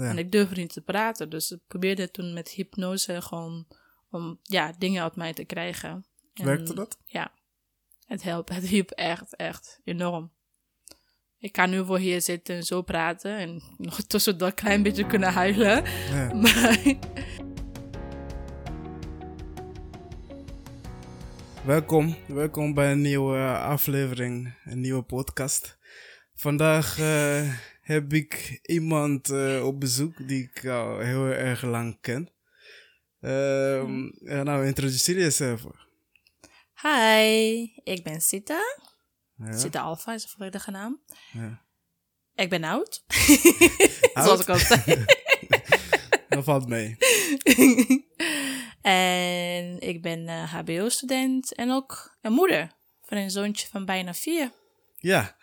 Ja. En ik durfde niet te praten. Dus ik probeerde toen met hypnose gewoon om ja, dingen uit mij te krijgen. En Werkte dat? Ja, het helpt. Het hielp echt, echt enorm. Ik kan nu voor hier zitten en zo praten en nog tussendoor een klein beetje kunnen huilen. Ja. Maar Welkom, welkom bij een nieuwe aflevering, een nieuwe podcast. Vandaag eh, heb ik iemand eh, op bezoek die ik al heel erg lang ken. Ja, nou, introduceer jezelf. hi, ik ben Sita. Ja, Sita Alpha is de volledige naam. ja. Ik ben oud. Oud? Zoals ik al zei. Dat valt mee. en ik ben eh, HBO-student en ook een moeder van een zoontje van bijna vier. Ja,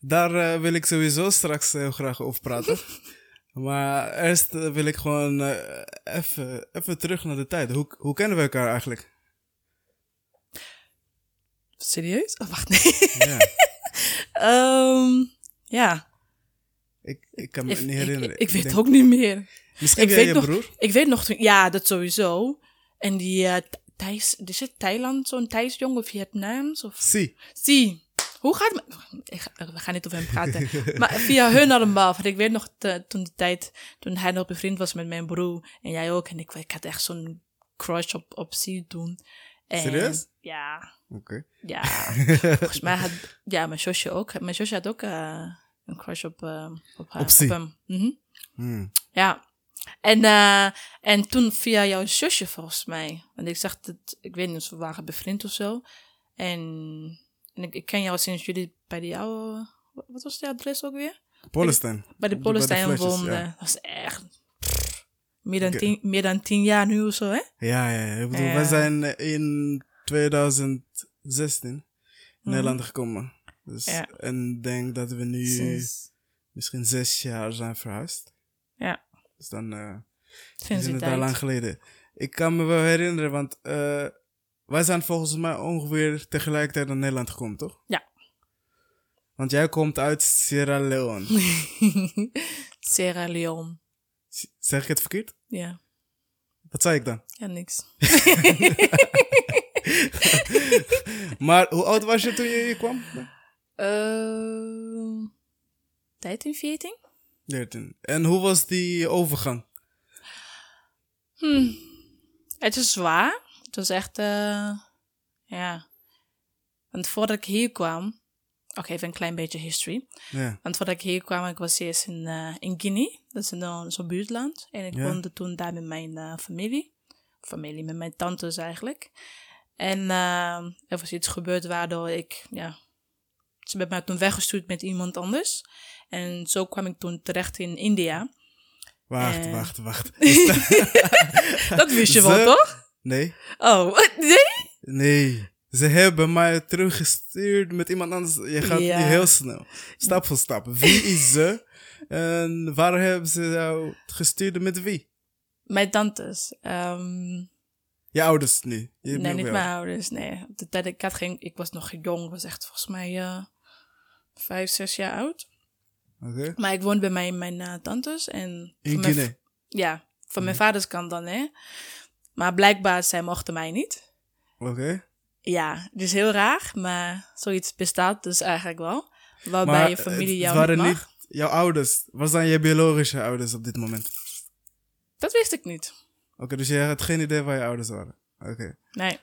daar eh, wil ik sowieso straks heel graag over praten. maar eerst eh, wil ik gewoon eh, even even terug naar de tijd. Hoe, hoe kennen we elkaar eigenlijk? Serieus? Oh, wacht, nee. Ja, Ehm, ja, ik, ik kan me ik, niet herinneren. ik, ik weet denk- ook niet meer. Misschien ik weet je nog- broer? Ik weet nog, ja, dat sowieso. En die uh, Thijs, is het Thailand, zo'n Thijsjongen of Vietnams? Of... Zie. Zie, hoe gaat het met... We gaan niet over hem praten. maar via hun allemaal. Want ik weet nog te- toen de tijd, toen hij nog bevriend was met mijn broer. En jij ook. En ik, ik had echt zo'n crush op, op Zie toen. En, Serieus? Ja, Oké. ja. Volgens mij had... Ja, mijn zusje ook. Mijn zusje had ook eh, een crush op, eh, op, haar, Op hem. Mhm. Hmm. Ja. En, eh, en toen via jouw zusje volgens mij. Want ik zag dat, ik weet niet of we waren bevriend of zo. En, en ik, ik ken jou sinds jullie bij die oude, wat was die adres ook weer? Polestein. Bij de Polestein woonden. ja. Dat is echt pff, meer, dan tien, meer dan tien jaar nu of zo, hè? Ja, ja. Ik bedoel, wij zijn eh, in 2016 in Nederland gekomen. Dus, Ja. En ik denk dat we nu Sinds, misschien zes jaar zijn verhuisd. ja, Dus dan eh sinds is het al lang geleden. Ik kan me wel herinneren, want eh, wij zijn volgens mij ongeveer tegelijkertijd naar Nederland gekomen, toch? Ja. Want jij komt uit Sierra Leone. Sierra Leone. Zeg ik het verkeerd? Ja, Wat zei ik dan? ja, niks. Maar hoe oud was je toen je hier kwam? Uh, 13, 14? 13. En hoe was die overgang? Hmm. Het is zwaar. Het was echt, eh, ja. Want voordat ik hier kwam, oké, even een klein beetje history. Want voordat ik hier kwam, ik was eerst in, eh, in Guinea, dat is een zo'n buurtland. En ik woonde toen daar met mijn eh, familie. Familie, met mijn tantes eigenlijk. En er was iets gebeurd waardoor ik, ja, ze hebben mij toen weggestuurd met iemand anders. En zo kwam ik toen terecht in India. Wacht, wacht, wacht. Dat wist je wel, toch? Nee, Oh, nee? nee. Ze hebben mij teruggestuurd met iemand anders. Je gaat Ja. heel snel. Stap voor stap. Wie is ze? En waar hebben ze jou gestuurd met wie? Mijn tantes. Ehm, Je ouders nu. Je nee, niet mijn ouders. Nee, op de tijd ik had geen, ik was nog jong, ik was echt volgens mij eh, vijf, zes jaar oud. Oké. Maar ik woonde bij mijn, mijn eh, tantes en In Guinea. ja, van mijn vaders kant dan, hè. Maar blijkbaar, zij mochten mij niet. Oké. Ja, is heel raar, maar zoiets bestaat dus eigenlijk wel. Waarbij Maar je familie jou waren niet mag. niet jouw ouders. Wat zijn je biologische ouders op dit moment? Dat wist ik niet. Oké, dus je had geen idee waar je ouders waren. Oké. Nee.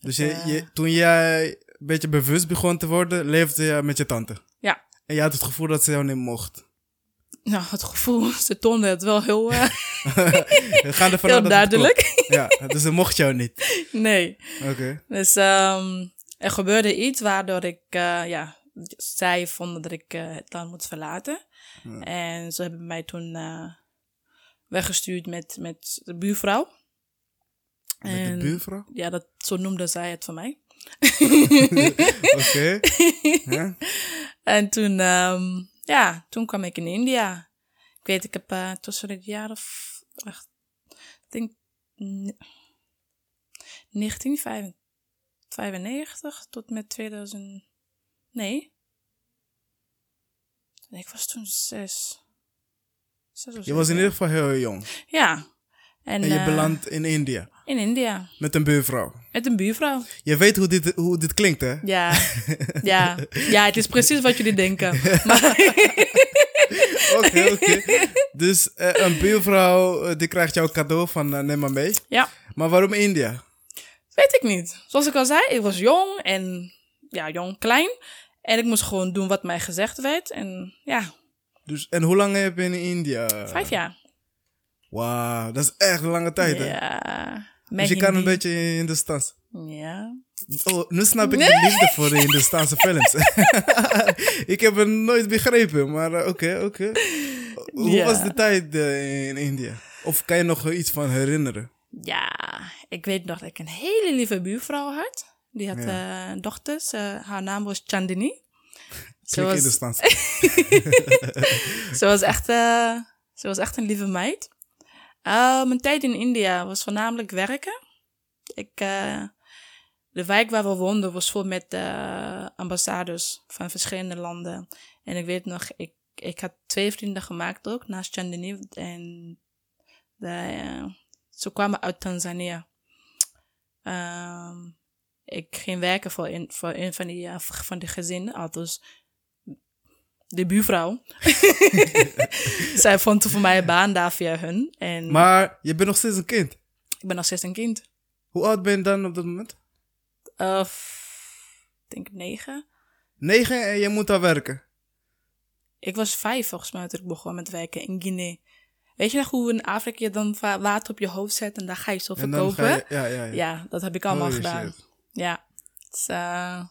Dus Het, je, eh, je, toen jij een beetje bewust begon te worden, leefde je met je tante. Ja. En je had het gevoel dat ze jou niet mocht. Nou, het gevoel, ze toonde het wel heel, We gaan ervan heel dat duidelijk. Ja, dus ze mocht jou niet. Nee. Oké. Dus ehm, er gebeurde iets waardoor ik, eh, ja, zij vonden dat ik eh, het land moet verlaten. Ja. En ze hebben mij toen weggestuurd met, met de buurvrouw. Met de En- buurvrouw? Ja, dat, zo noemde zij het van mij. Oké. Ja. En toen, ehm, ja, toen kwam ik in India. Ik weet, ik heb eh, tussen het jaar of, wacht, ik denk ne- 1995 tot met 2000, nee. Ik was toen zes. Zes of Je was in ieder geval heel jong. Ja. En, En je eh, belandt in India. In India. Met een buurvrouw. Met een buurvrouw. Je weet hoe dit, hoe dit klinkt, hè? Ja. ja. Ja, het is precies wat jullie denken. Oké, oké. Dus eh, een buurvrouw, eh, die krijgt jouw cadeau van eh, neem maar mee. ja. Maar waarom India? Weet ik niet. Zoals ik al zei, ik was jong en ja, jong, klein. En ik moest gewoon doen wat mij gezegd werd. En ja, Dus, en hoe lang heb je in India? vijf jaar. Wauw, dat is echt een lange tijd, hè? Ja. Dus je kan een beetje in de stans. Ja. Oh, nu snap ik de liefde voor de Hindustaanse films. ik heb het nooit begrepen, maar eh, oké, oké. Hoe Ja. was de tijd eh, in India? Of kan je nog iets van herinneren? Ja, ik weet nog dat ik een hele lieve buurvrouw had. Die had eh, dochters. Haar naam was Chandini. Ze was, ze, was echt, ze was echt een lieve meid. Eh, mijn tijd in India was voornamelijk werken. Ik, eh, de wijk waar we woonden was vol met eh, ambassades van verschillende landen. En ik weet nog, ik, ik had twee vrienden gemaakt ook, naast Chandini. En de, ze kwamen uit Tanzania. Ehm, ik ging werken voor een, voor een van die, van die gezinnen, althans de buurvrouw. Zij vond voor mij een baan daar via hun. En Maar je bent nog steeds een kind. ik ben nog steeds een kind. Hoe oud ben je dan op dat moment? F- ik denk negen. Negen en je moet daar werken. Ik was vijf volgens mij toen ik begon met werken in Guinea. Weet je nog hoe in Afrika je dan va- water op je hoofd zet en daar ga je zo En dan verkopen? ga je, ja, ja, ja. Ja, dat heb ik allemaal Holy gedaan. shit. Ja. Het is, eh,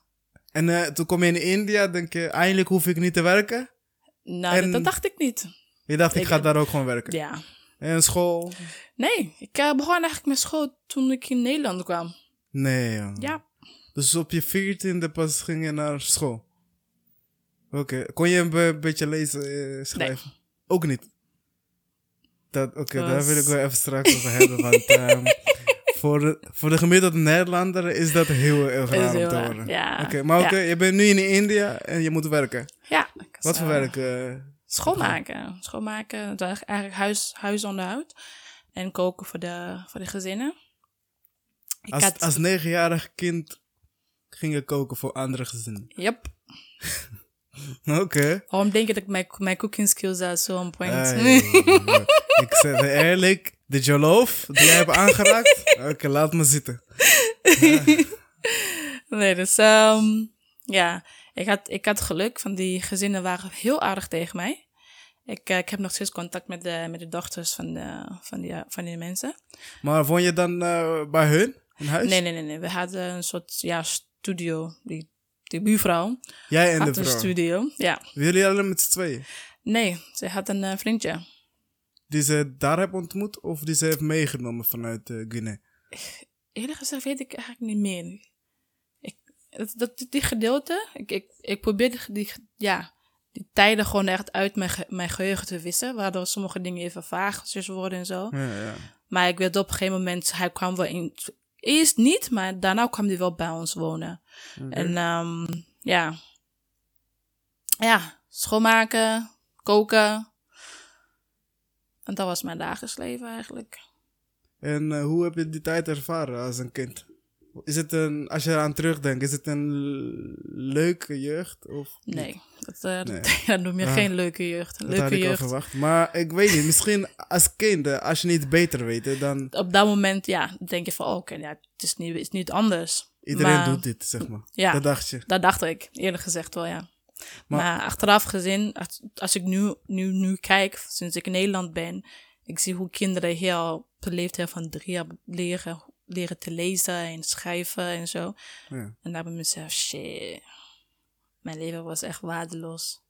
En eh, toen kom je in India, denk je, eindelijk hoef ik niet te werken. nou, En- dat, dacht ik niet. Je dacht, ik, Ik- ga daar ook gewoon werken. Ja. En school? Nee, ik eh, begon eigenlijk met school toen ik in Nederland kwam. Nee. Ja. Dus op je veertiende pas ging je naar school? Oké. Kon je een be- beetje lezen, eh, schrijven? Ook niet? Dat, Oké, daar wil ik wel even straks over hebben. Want ehm, voor, de, voor de gemiddelde Nederlander is dat heel erg raar om te horen. ja. Oké, maar oké, je bent nu in India en je moet werken. Ja. ik Wat voor werk? eh? Schoonmaken. Schoonmaken. Eigenlijk huis, huisonderhoud. En koken voor de, voor de gezinnen. Ik als, had... als negenjarig kind ging je koken voor andere gezinnen. Yep. Oké. Waarom denk je dat mijn, mijn cooking skills are zo on point? Ik zeg eerlijk, de jollof die jij hebt aangeraakt, oké, laat me zitten. nee, dus ehm, ja, ik had, ik had geluk, van die gezinnen waren heel aardig tegen mij. Ik, eh, ik heb nog steeds contact met de, met de dochters van, de, van, die, van die mensen. Maar woon je dan eh, bij hun in huis? Nee, nee, nee, nee. We hadden een soort ja, studio. Die, die buurvrouw Jij en had de een studio. Ja. Jullie alleen met z'n tweeën? Nee, ze had een eh, vriendje. Die ze daar hebben ontmoet of die ze heeft meegenomen vanuit eh, Guinea? Eerlijk gezegd weet ik eigenlijk niet meer. Ik, dat, dat, die gedeelte, ik, ik, ik probeer die, die, ja, die tijden gewoon echt uit mijn, ge- mijn geheugen te wissen. Waardoor sommige dingen even vaag worden en zo. Ja, ja. Maar ik weet op een gegeven moment, hij kwam wel in. Eerst niet, maar daarna kwam hij wel bij ons wonen. En ehm, ja. Ja, schoonmaken, koken. En dat was mijn dagelijks leven eigenlijk. En eh, hoe heb je die tijd ervaren als een kind? Is het een, als je eraan terugdenkt, is het een leuke jeugd? Of? Nee, dat, eh, Nee. dat, dat noem je Ja. geen leuke jeugd. Een Dat had leuke ik al jeugd. verwacht. Maar ik weet niet, misschien als kind, eh, als je niet beter weet, hè, dan Op dat moment, ja, denk je van, oh, oké, ja, het is niet, is niet anders. iedereen Maar- doet dit, zeg maar. Ja. Dat dacht je. Dat dacht ik, eerlijk gezegd wel, ja. Maar- Maar, achteraf gezien, als, als ik nu, nu, nu kijk, sinds ik in Nederland ben, ik zie hoe kinderen hier al op de leeftijd van drie jaar leren, leren te lezen en schrijven en zo. Ja. En dan heb ik mezelf, shit, mijn leven was echt waardeloos.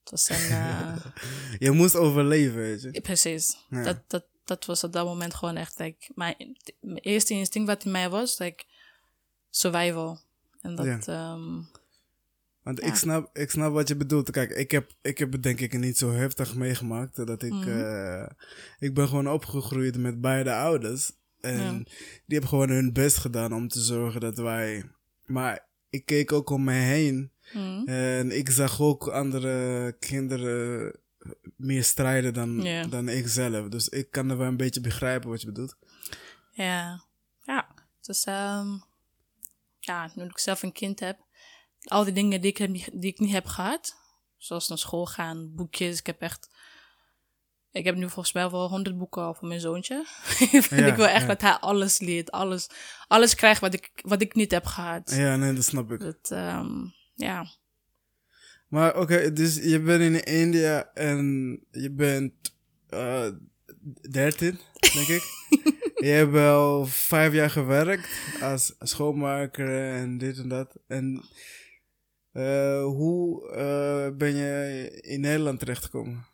Het was een, eh, Je moest overleven, weet je. precies. Ja. Dat, dat, dat was op dat moment gewoon echt, like, mijn, mijn eerste instinct wat in mij was, like, survival. En dat, Ja. ehm, Want Ja. ik, snap, ik snap wat je bedoelt. Kijk, ik heb, ik heb het denk ik niet zo heftig meegemaakt. Dat ik, Mhm. eh, ik ben gewoon opgegroeid met beide ouders. En Ja. die hebben gewoon hun best gedaan om te zorgen dat wij... Maar ik keek ook om me heen. mm, En ik zag ook andere kinderen meer strijden dan, dan ik zelf. Dus ik kan er wel een beetje begrijpen wat je bedoelt. Ja, ja. Dus ehm, ja, nu ik zelf een kind heb, al die dingen die ik, heb, die ik niet heb gehad, zoals naar school gaan, boekjes, ik heb echt, ik heb nu volgens mij wel honderd boeken al voor mijn zoontje. Ja, ik wil echt ja. dat hij alles leert, alles, alles krijgt wat ik, wat ik niet heb gehad. Ja, nee, dat snap ik. Dat, ehm, ja, Maar oké, dus je bent in India en je bent eh 13, denk ik. je hebt wel vijf jaar gewerkt als schoonmaker en dit en dat. En eh, hoe eh, ben je in Nederland terechtgekomen?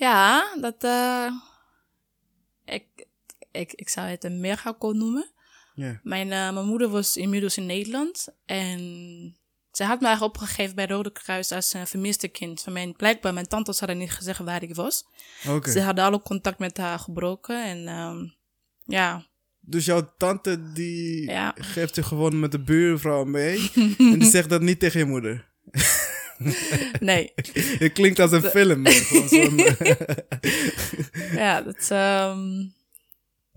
Ja dat, eh, ik, ik, ik zou het een miracle noemen. Mijn, eh, mijn moeder was inmiddels in Nederland en ze had me eigenlijk opgegeven bij Rode Kruis als een vermiste kind. Van mijn, blijkbaar, mijn tantes hadden niet gezegd waar ik was. Oké. Ze hadden alle contact met haar gebroken en ehm, ja, Dus jouw tante die Ja. geeft je gewoon met de buurvrouw mee en die zegt dat niet tegen je moeder. nee. Het klinkt als een film. ja, dat, ehm,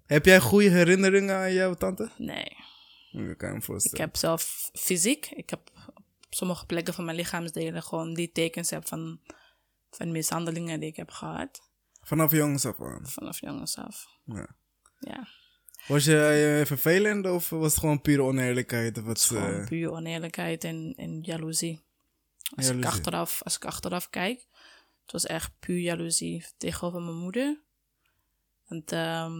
Heb jij goede herinneringen aan jouw tante? nee. Ik kan me Ik voorstellen. heb zelf fysiek, ik heb op sommige plekken van mijn lichaamsdelen gewoon die tekens heb van, van mishandelingen die ik heb gehad. Vanaf jongens af aan. Vanaf jongens af. Ja. Ja. Was je eh, vervelend of was het gewoon pure oneerlijkheid? Of wat, Gewoon eh, puur oneerlijkheid en, en jaloezie. Als, Ik achteraf, als ik achteraf kijk, het was echt puur jaloezie tegenover mijn moeder. Want ehm,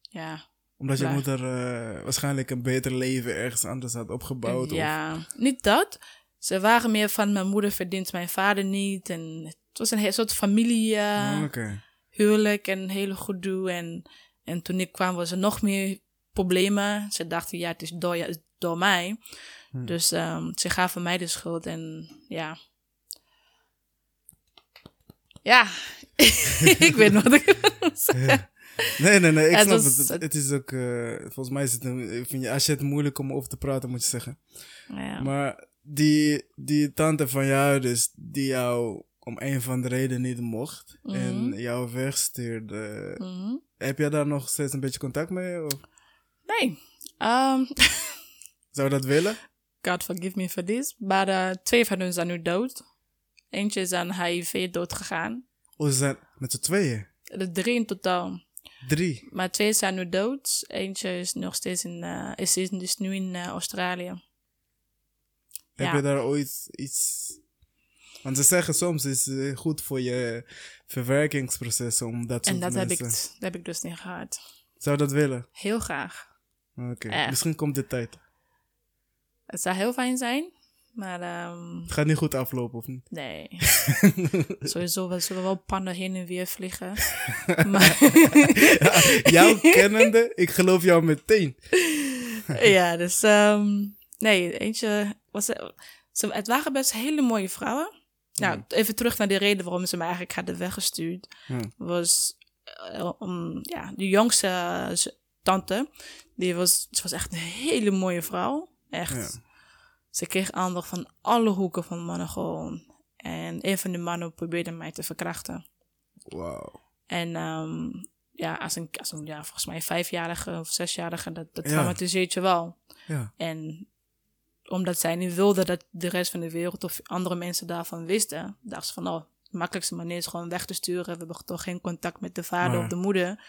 ja, omdat je moeder eh, waarschijnlijk een beter leven ergens anders had opgebouwd? Of, ja, niet dat. Ze waren meer van mijn moeder verdient mijn vader niet. En het was een soort familie eh, Oh, huwelijk en hele gedoe. En, en toen ik kwam was er nog meer problemen. Ze dachten, ja, het is door, ja, het is door mij. Hm. Dus ehm, ze gaven mij de schuld en ja. Ja, ik weet niet wat ik wil zeggen. Nee, nee, nee, ik snap was- het. Het, is ook, eh, volgens mij is het een, vind je, als je het moeilijk om over te praten, moet je zeggen. Ja. Maar die, die tante van jou dus, die jou om een van de redenen niet mocht en Mhm. jou wegstuurde, Mhm. heb jij daar nog steeds een beetje contact mee? Of Nee, ehm, zou je dat willen? God forgive me for this. Maar eh, twee van hun zijn nu dood. Eentje is aan HIV doodgegaan. Of ze zijn met z'n tweeën? De drie in totaal. Drie. Maar twee zijn nu dood. Eentje is nog steeds in, eh, is, is nu in eh, Australië. Heb Ja. je daar ooit iets... Want ze zeggen soms is het goed voor je verwerkingsproces om dat En dat heb, ik, mensen... dat heb ik dus niet gehad. Zou je dat willen? Heel graag. Oké, misschien komt de tijd. Het zou heel fijn zijn. Maar ehm, Het gaat niet goed aflopen, of niet? nee. Sowieso wel, zullen wel pannen heen en weer vliegen. maar jou kennende, ik geloof jou meteen. ja, dus ehm, nee, eentje was. Ze, het waren best hele mooie vrouwen. Nou, even terug naar de reden waarom ze me eigenlijk hadden weggestuurd. Ja. Was eh, om, ja, de jongste eh, tante, die was, ze was echt een hele mooie vrouw. Echt. Ja. Ze kreeg aandacht van alle hoeken van mannen gewoon. En een van de mannen probeerde mij te verkrachten. Wauw. En ehm, ja, als een, als een ja, volgens mij vijfjarige of zesjarige, dat, dat Ja. traumatiseert je wel. Ja. En omdat zij niet wilde dat de rest van de wereld of andere mensen daarvan wisten, dacht ze van, oh, de makkelijkste manier is gewoon weg te sturen. We hebben toch geen contact met de vader Maar- of de moeder.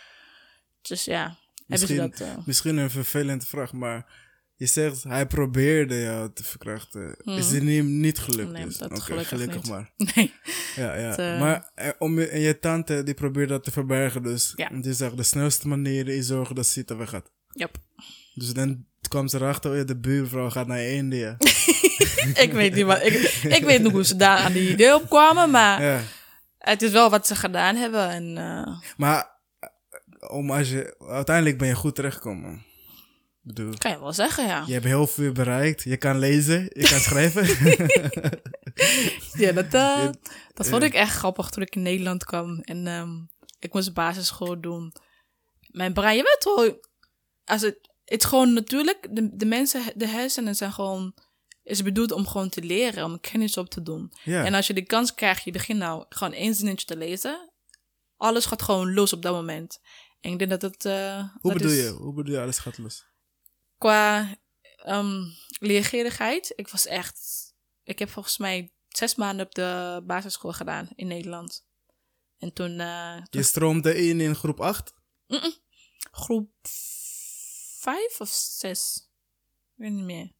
Dus ja, hebben ze Misschien, dat... eh, misschien een vervelende vraag, maar je zegt hij probeerde jou te verkrachten. Mhm. Is het niet, niet gelukt? Nee, dus? dat Oké, gelukkig niet. maar. nee, Ja, ja. Eh, Maar eh, om je, en je tante die probeerde dat te verbergen, dus Ja. die zegt de snelste manier is zorgen dat ze het weg gaat. Yep. Dus dan kwam ze erachter, oh de buurvrouw gaat naar India. ik weet niet wat... Ik, ik weet niet hoe ze daar aan die idee opkwamen, maar ja. het is wel wat ze gedaan hebben. En eh, Maar om als je, uiteindelijk ben je goed terechtgekomen. Bedoel, kan je wel zeggen, ja. je hebt heel veel bereikt. Je kan lezen, je kan schrijven. Ja, dat, eh, dat vond ik echt grappig toen ik in Nederland kwam. En ehm, ik moest basisschool doen. Mijn brein, je weet wel, als het, het is gewoon natuurlijk, de, de mensen, de hersenen zijn gewoon is bedoeld om gewoon te leren, om kennis op te doen. Ja. En als je de kans krijgt, je begint nou gewoon één zinnetje te lezen. Alles gaat gewoon los op dat moment. En ik denk dat het... eh, Hoe dat bedoel is- je? Hoe bedoel je alles gaat los? Qua leergierigheid, ik was echt... Ik heb volgens mij zes maanden op de basisschool gedaan in Nederland. En toen, eh, toen Je stroomde in in groep 8? groep vijf of zes. Ik weet niet meer.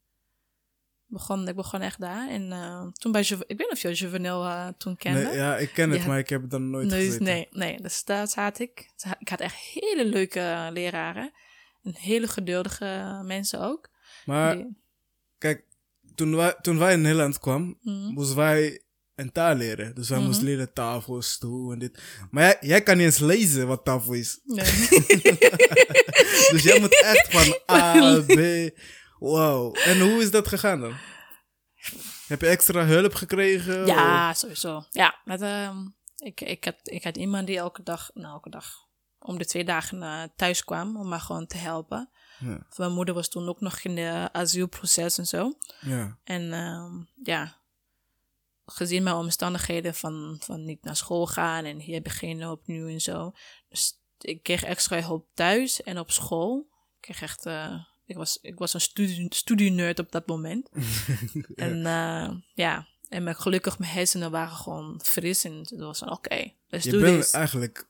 Begon, ik begon echt daar. En eh, toen bij Juve- ik weet niet of je Juvenil eh, toen kende. Nee, ja, ik ken het, Ja. maar ik heb het dan nooit nee, gezeten. nee, nee, dus daar zat ik. Ik had echt hele leuke leraren. En hele geduldige mensen ook. Maar Die- kijk, toen wij, toen wij in Nederland kwamen, Mhm. moesten wij een taal leren. Dus wij Mhm. moesten leren tafel, stoel en dit. Maar jij, jij kan niet eens lezen wat tafel is. Nee. Dus jij moet echt van A, B. Wow. En hoe is dat gegaan dan? Heb je extra hulp gekregen? ja, sowieso. Ja, met, ehm, ik, ik, had, ik had iemand die elke dag, nou elke dag, om de twee dagen eh, thuis kwam om mij gewoon te helpen. Ja. Mijn moeder was toen ook nog in de asielproces en zo. Ja. En ehm, ja, gezien mijn omstandigheden van, van niet naar school gaan en hier beginnen opnieuw en zo. Dus ik kreeg extra hulp thuis en op school. Ik kreeg echt, eh, ik was, ik was een studie, studienerd op dat moment. En eh, ja, en mijn, gelukkig mijn hersenen waren gewoon fris en het was van oké, let's Je do bent this. eigenlijk...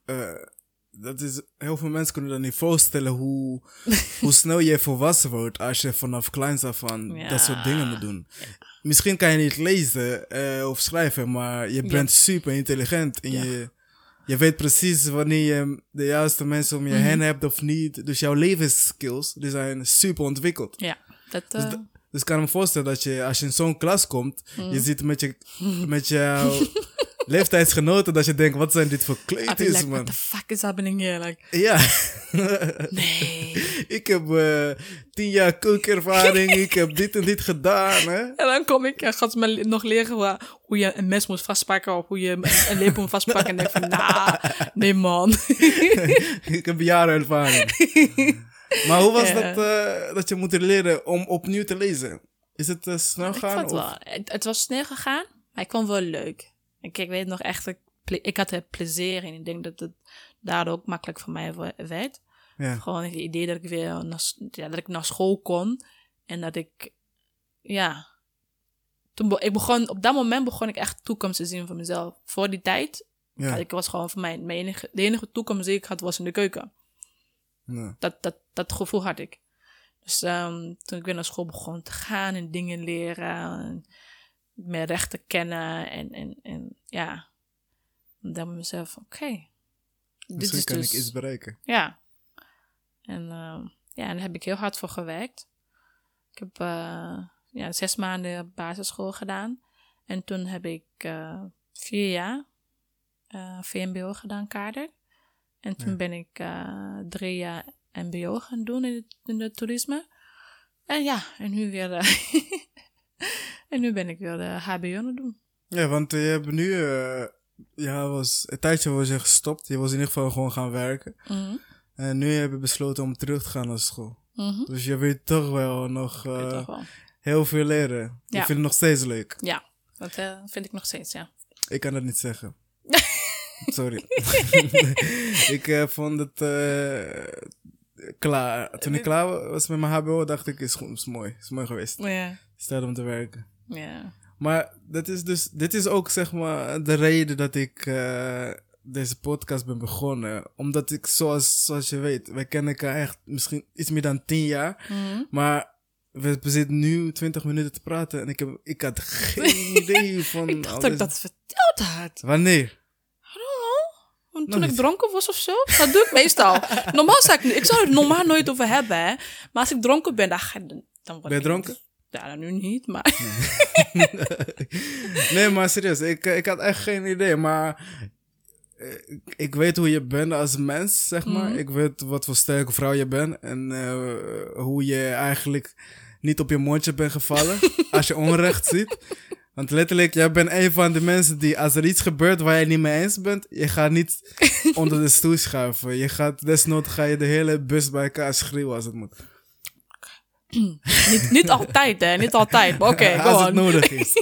dat is, heel veel mensen kunnen dat niet voorstellen hoe, hoe snel je volwassen wordt als je vanaf kleins af aan Ja. dat soort dingen moet doen. Misschien kan je niet lezen eh, of schrijven, maar je bent super intelligent en je, je weet precies wanneer je de juiste mensen om je Mhm. heen hebt of niet. Dus jouw levensskills die zijn super ontwikkeld. Ja, dat, Dus eh, Dus ik kan me voorstellen dat je, als je in zo'n klas komt, Mhm. je ziet met, je, met jouw leeftijdsgenoten dat je denkt, wat zijn dit voor kleedjes, like, man? what the fuck is happening here? Like, Ja. nee. ik heb eh, tien jaar kookervaring, ik heb dit en dit gedaan, hè. En dan kom ik en gaat ze me nog leren hoe, hoe je een mes moet vastpakken of hoe je een, een lepel moet vastpakken. En ik denk van, nah, nee man. ik heb jaren ervaring. maar hoe was Ja. dat eh, dat je moet leren om opnieuw te lezen? Is het eh, snel ik gaan? vond het of- wel. Het, het was snel gegaan, maar ik vond het wel leuk. Ik, ik weet nog echt, ik, had er plezier in. Ik denk dat het daardoor ook makkelijk voor mij werd. Ja. Gewoon het idee dat ik weer naar, ja, dat ik naar school kon. En dat ik, ja. Toen be- ik begon, op dat moment begon ik echt toekomst te zien voor mezelf. Voor die tijd, Ja. ik was gewoon voor mij, mijn enige, de enige toekomst die ik had was in de keuken. Ja. Dat, dat, dat gevoel had ik. Dus ehm, toen ik weer naar school begon te gaan en dingen leren, en mijn rechten kennen en, en, en ja, dan dacht ik mezelf, oké, dit Misschien is kan dus, ik iets bereiken. ja. En ehm, ja, en daar heb ik heel hard voor gewerkt. Ik heb eh, ja, zes maanden basisschool gedaan. En toen heb ik eh, vier jaar eh, VMBO gedaan, kader. En toen Ja. ben ik drie jaar MBO gaan doen in het, in het toerisme. En ja, en nu weer. eh, en nu ben ik weer de HBO aan het doen. Ja, want eh, je hebt nu... eh, ja, was, een tijdje was je gestopt. Je was in ieder geval gewoon gaan werken. Mhm. En nu heb je besloten om terug te gaan naar school. Mhm. Dus je weet toch wel nog eh, toch wel. heel veel leren. Je Ja. vindt het nog steeds leuk. Ja, dat eh, vind ik nog steeds, ja. Ik kan dat niet zeggen. Sorry. ik eh, vond het eh, klaar. Toen ik klaar was met mijn HBO, dacht ik, is, goed, is mooi. Is mooi geweest. Ja, Stel om te werken. Ja. Maar dat is dus, dit is ook zeg maar de reden dat ik eh, deze podcast ben begonnen. Omdat ik, zoals, zoals je weet, wij kennen elkaar echt misschien iets meer dan tien jaar. Mhm. Maar we, zitten nu 20 minuten te praten en ik, heb, ik had geen idee van. Ik dacht dat ik dat verteld had. Wanneer? I don't know. Want Nog Toen ik niet. dronken was of zo. Dat doe ik meestal. Normaal zou ik... Ik zou het normaal nooit over hebben, hè. Maar als ik dronken ben, dan, dan word Ben je ik- dronken? Ja, nu niet, maar... nee, maar serieus, ik, ik had echt geen idee. Maar eh, ik, weet hoe je bent als mens, zeg maar. Mhm. Ik weet wat voor sterke vrouw je bent. En eh, hoe je eigenlijk niet op je mondje bent gevallen als je onrecht ziet. Want letterlijk, jij bent een van de mensen die als er iets gebeurt waar je niet mee eens bent, je gaat niet onder de stoel schuiven. Je gaat, desnoods ga je de hele bus bij elkaar schreeuwen als het moet. Niet, niet altijd, hè. Niet altijd. Maar oké, go Als het nodig is.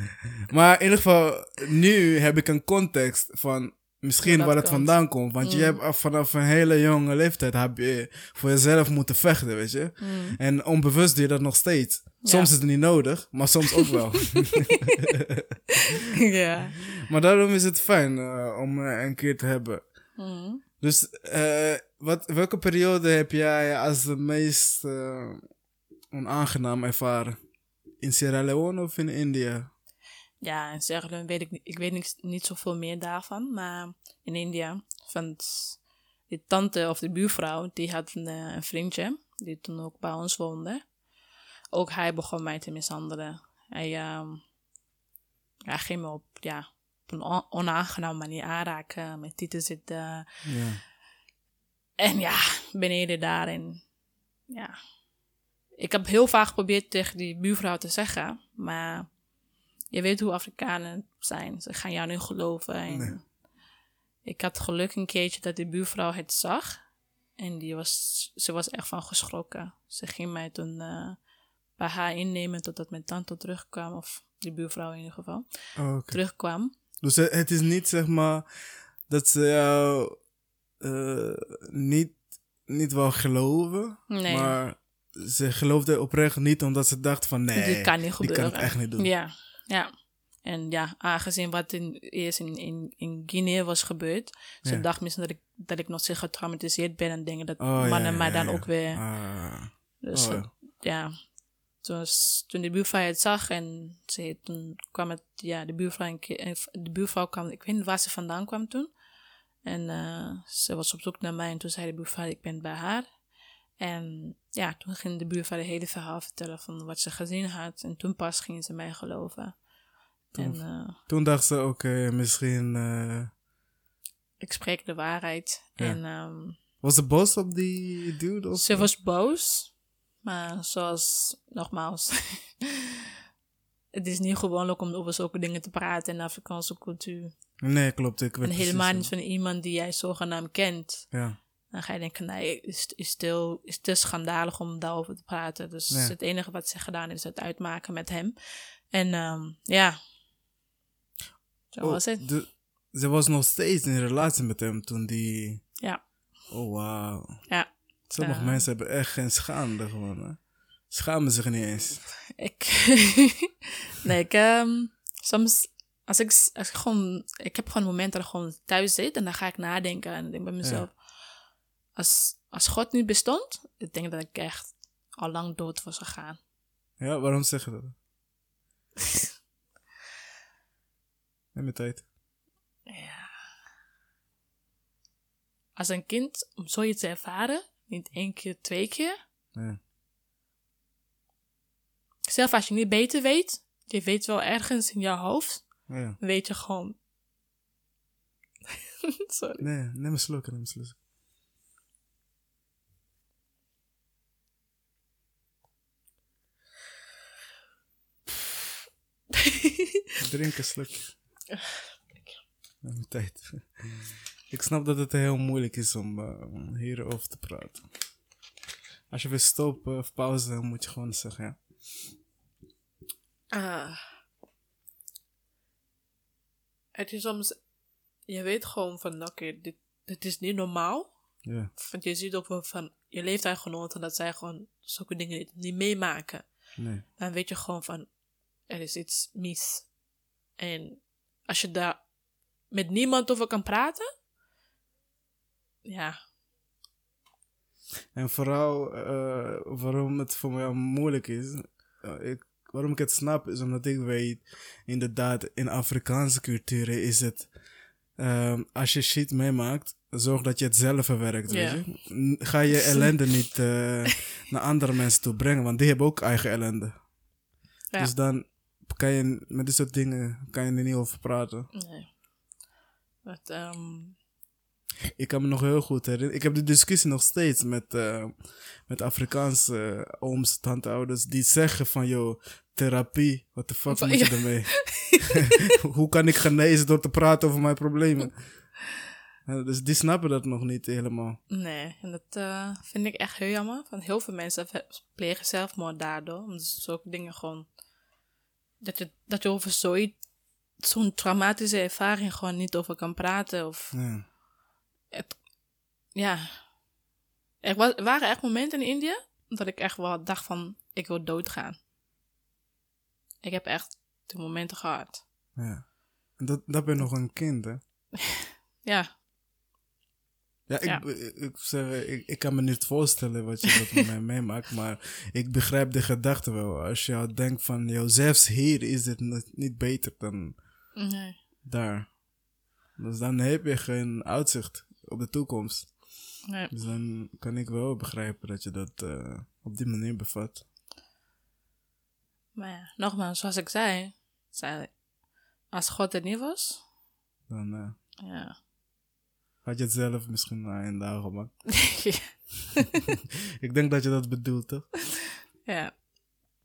maar in ieder geval, nu heb ik een context van misschien waar het vandaan komt. Want je Mm. hebt af- vanaf een hele jonge leeftijd heb je voor jezelf moeten vechten, weet je. Mm. En onbewust doe je dat nog steeds. Soms is het niet nodig, maar soms ook wel. ja. maar daarom is het fijn eh, om eh, een keer te hebben. Mm. Dus eh, wat, welke periode heb jij als de meest eh, onaangenaam ervaren? In Sierra Leone of in India? Ja, in Sierra Leone weet ik niet, ik weet niet, niet zoveel meer daarvan. Maar in India, van die tante of de buurvrouw, die had een, eh, een vriendje, die toen ook bij ons woonde. Ook hij begon mij te mishandelen. Hij, ehm, hij ging me op, ja, op een on- onaangename manier aanraken, met tieten zitten. Ja. En ja, beneden daar. En ja, ik heb heel vaak geprobeerd tegen die buurvrouw te zeggen, maar je weet hoe Afrikanen zijn. Ze gaan jou niet geloven. En Nee. Ik had geluk een keertje dat die buurvrouw het zag. En die was, ze was echt van geschrokken. Ze ging mij toen eh, bij haar innemen totdat mijn tante terugkwam. Of die buurvrouw in ieder geval. Oh. Terugkwam. Dus het het is niet zeg maar dat ze jou eh, niet, niet wel geloven, Nee. maar ze geloofde oprecht niet omdat ze dacht van nee, Dit kan niet die gebeuren. kan het echt niet doen. Ja, ja. En ja, aangezien wat in, eerst in, in, in Guinea was gebeurd, ze dacht misschien dat ik, dat ik nog steeds getraumatiseerd ben en denken dat Oh, mannen ja, mij dan ook weer. Ah, Dus oh, ja. toen, toen de buurvrouw het zag en ze, toen kwam het, ja, de buurvrouw, een keer, eh, de buurvrouw kwam, ik weet niet waar ze vandaan kwam toen. En eh, ze was op zoek naar mij en toen zei de buurvrouw, ik ben bij haar. En ja, toen ging de buurvrouw het hele verhaal vertellen van wat ze gezien had. En toen pas gingen ze mij geloven. Toen- En eh, Toen dacht ze eh, misschien eh, ik spreek de waarheid. Ja. En ehm, was ze boos op die dude of ze was boos. Maar zoals, nogmaals, het is niet gewoonlijk om over zulke dingen te praten in de Afrikaanse cultuur. Nee, klopt. Ik weet En helemaal niet van iemand die jij zogenaamd kent. Ja. Dan ga je denken, nee, is, is, te, is te schandalig om daarover te praten. Dus Ja. het enige wat ze gedaan heeft, is het uitmaken met hem. En ehm, ja, zo Oh, was het. de- ze was nog steeds in relatie met hem toen die... Ja, Oh, wauw. ja. Sommige mensen hebben echt geen schaamte gewoon, hè. Schamen zich niet eens. Ik, nee, ik, ehm, soms, als ik, als ik gewoon, ik heb gewoon momenten dat ik gewoon thuis zit en dan ga ik nadenken en ik denk bij mezelf, als, als God niet bestond, ik denk dat ik echt al lang dood was gegaan. Ja, waarom zeg je dat? Neem je tijd. Ja. Als een kind, om zoiets te ervaren, niet één keer, twee keer, Ja. zelfs als je niet beter weet, je weet wel ergens in je hoofd, ja. weet je gewoon. Sorry. Nee, neem een slok, neem een slok. Drink een slok. Neem je tijd. Ik snap dat het heel moeilijk is om eh, hierover te praten. Als je wil stoppen of pauze, dan moet je gewoon zeggen, ja. Ah. Het is soms, je weet gewoon van, oké, dit, dit is niet normaal. Ja, Want je ziet ook wel van je leeftijdgenoten dat zij gewoon zulke dingen niet, niet meemaken. nee. Dan weet je gewoon van, er is iets mis. En als je daar met niemand over kan praten, ja, En vooral eh, waarom het voor mij moeilijk is. eh, ik, waarom ik het snap is omdat ik weet, inderdaad, in Afrikaanse culturen is het. ehm, als je shit meemaakt, zorg dat je het zelf verwerkt. Weet je? Ga je ellende niet eh, naar andere mensen toe brengen, want die hebben ook eigen ellende. Ja. Dus dan kan je met dit soort dingen kan je er niet over praten. nee. Dat, ehm, Ik kan me nog heel goed herinneren. Ik heb de discussie nog steeds met, eh, met Afrikaanse eh, ooms, tanteouders. Die zeggen van, joh, therapie, wat de fuck Van- moet je ja. ermee? Hoe kan ik genezen door te praten over mijn problemen? Dus die snappen dat nog niet helemaal. Nee, en dat eh, vind ik echt heel jammer. Van heel veel mensen plegen zelfmoord daardoor. Omdat ze zulke dingen gewoon... Dat je, dat je over zoiets, zo'n traumatische ervaring gewoon niet over kan praten. Of Ja. het, ja. Er, wa- er waren echt momenten in India dat ik echt wel dacht van, ik wil doodgaan. Ik heb echt die momenten gehad. ja. En dat, dat ben nog een kind, hè? Ja, Ja, ik, Ja. Ik, zeg, ik, ik kan me niet voorstellen wat je dat met mij meemaakt, maar ik begrijp de gedachte wel. Als je al denkt van, joh, zelfs hier is het niet, niet beter dan nee. daar. Dus dan heb je geen uitzicht op de toekomst. nee. Dus dan kan ik wel begrijpen dat je dat eh, op die manier bevat. Maar ja, nogmaals, zoals ik zei, zei als God er niet was, Dan eh, ja. Had je het zelf misschien in de ogen gemaakt. ik denk dat je dat bedoelt, toch? ja.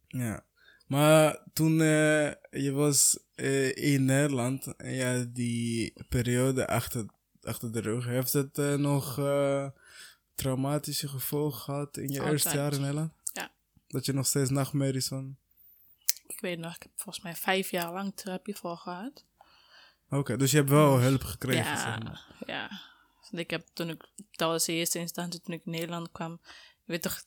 Ja. Maar toen eh, je was eh, in Nederland en je had die periode achter, achter de rug, heeft het eh, nog traumatische gevolgen gehad in je Altijd. eerste jaar in Nederland? Ja. Dat je nog steeds nachtmerries van... Ik weet nog, ik heb volgens mij vijf jaar lang therapie voor gehad. Oké, dus je hebt wel hulp gekregen, ja, zeg maar. ja. Want ik heb toen ik, dat was de eerste instantie toen ik in Nederland kwam, je weet toch,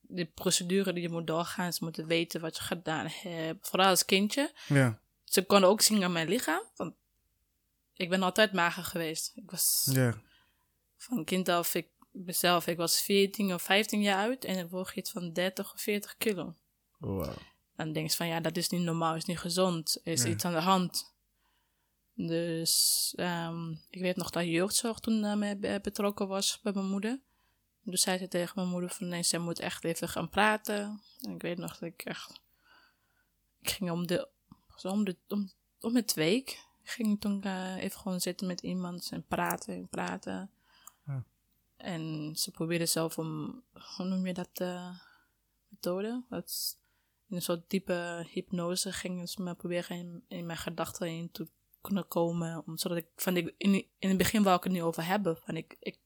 de procedure die je moet doorgaan, ze moeten weten wat je gedaan hebt. Vooral als kindje. Ja, Ze konden ook zien aan mijn lichaam, want ik ben altijd mager geweest. Ik was ja. van kind af, ik mezelf, ik was 14 of 15 jaar oud en ik woog iets van 30 of 40 kilo. Wow. Dan denk je van ja, dat is niet normaal, is niet gezond, er is Ja. iets aan de hand. Dus ehm, ik weet nog dat jeugdzorg toen uh, mee betrokken was bij mijn moeder. Toen zei ze tegen mijn moeder van nee, zij moet echt even gaan praten. En ik weet nog dat ik echt... Ik ging om de... Zo om, de om, om het week ging ik toen eh, even gewoon zitten met iemand en praten en praten. Ja. En ze probeerde zelf om... Hoe noem je dat? eh, methode? Dat is in een soort diepe hypnose gingen ze me proberen in, in mijn gedachten in te kunnen komen. Om, zodat ik, van ik in, in het begin wou ik het niet over hebben. Van ik, ik,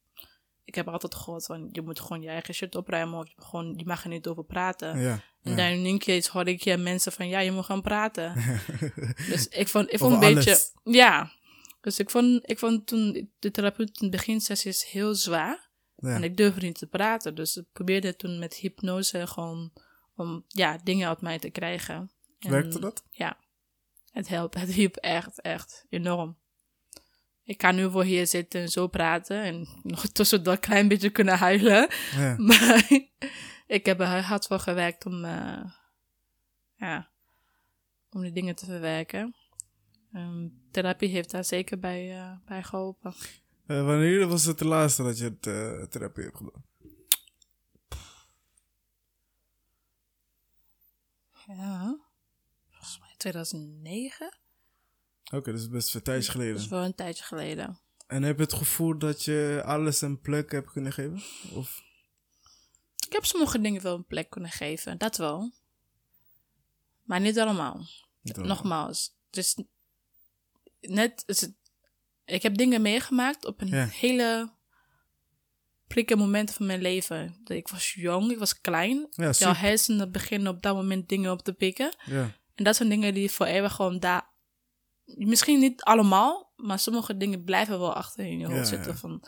ik heb altijd gehoord van je moet gewoon je eigen shit opruimen. Of je, gewoon, je mag er niet over praten. Ja. En daar in één keer hoorde ik ja, mensen van ja, je moet gaan praten. dus ik vond, ik vond Over een beetje. Ja. Dus ik vond, ik vond toen de therapeut in de beginsessies heel zwaar. ja. En ik durfde niet te praten. Dus ik probeerde toen met hypnose gewoon om ja, dingen uit mij te krijgen. En Werkte dat? Ja. Het helpt. Het hielp echt, echt enorm. Ik kan nu voor hier zitten en zo praten. En nog tussendoor een klein beetje kunnen huilen. Ja. Maar ik heb er hard voor gewerkt om, eh, ja, om die dingen te verwerken. Ehm, therapie heeft daar zeker bij, eh, bij geholpen. Eh, wanneer was het de laatste dat je het therapie hebt gedaan? Ja, volgens mij 2009. Oké, dus best een tijdje geleden. Dat is wel een tijdje geleden. En heb je het gevoel dat je alles een plek hebt kunnen geven? Of? Ik heb sommige dingen wel een plek kunnen geven, dat wel. Maar niet allemaal. Niet allemaal. Nogmaals, is net, is het, ik heb dingen meegemaakt op een Ja. hele plikke momenten van mijn leven. Ik was jong, ik was klein. Ja, Jouw hersenen beginnen op dat moment dingen op te pikken. Ja. En dat zijn dingen die voor eeuwig gewoon daar... Misschien niet allemaal, maar sommige dingen blijven wel achter in je hoofd Ja, zitten. ja. Van,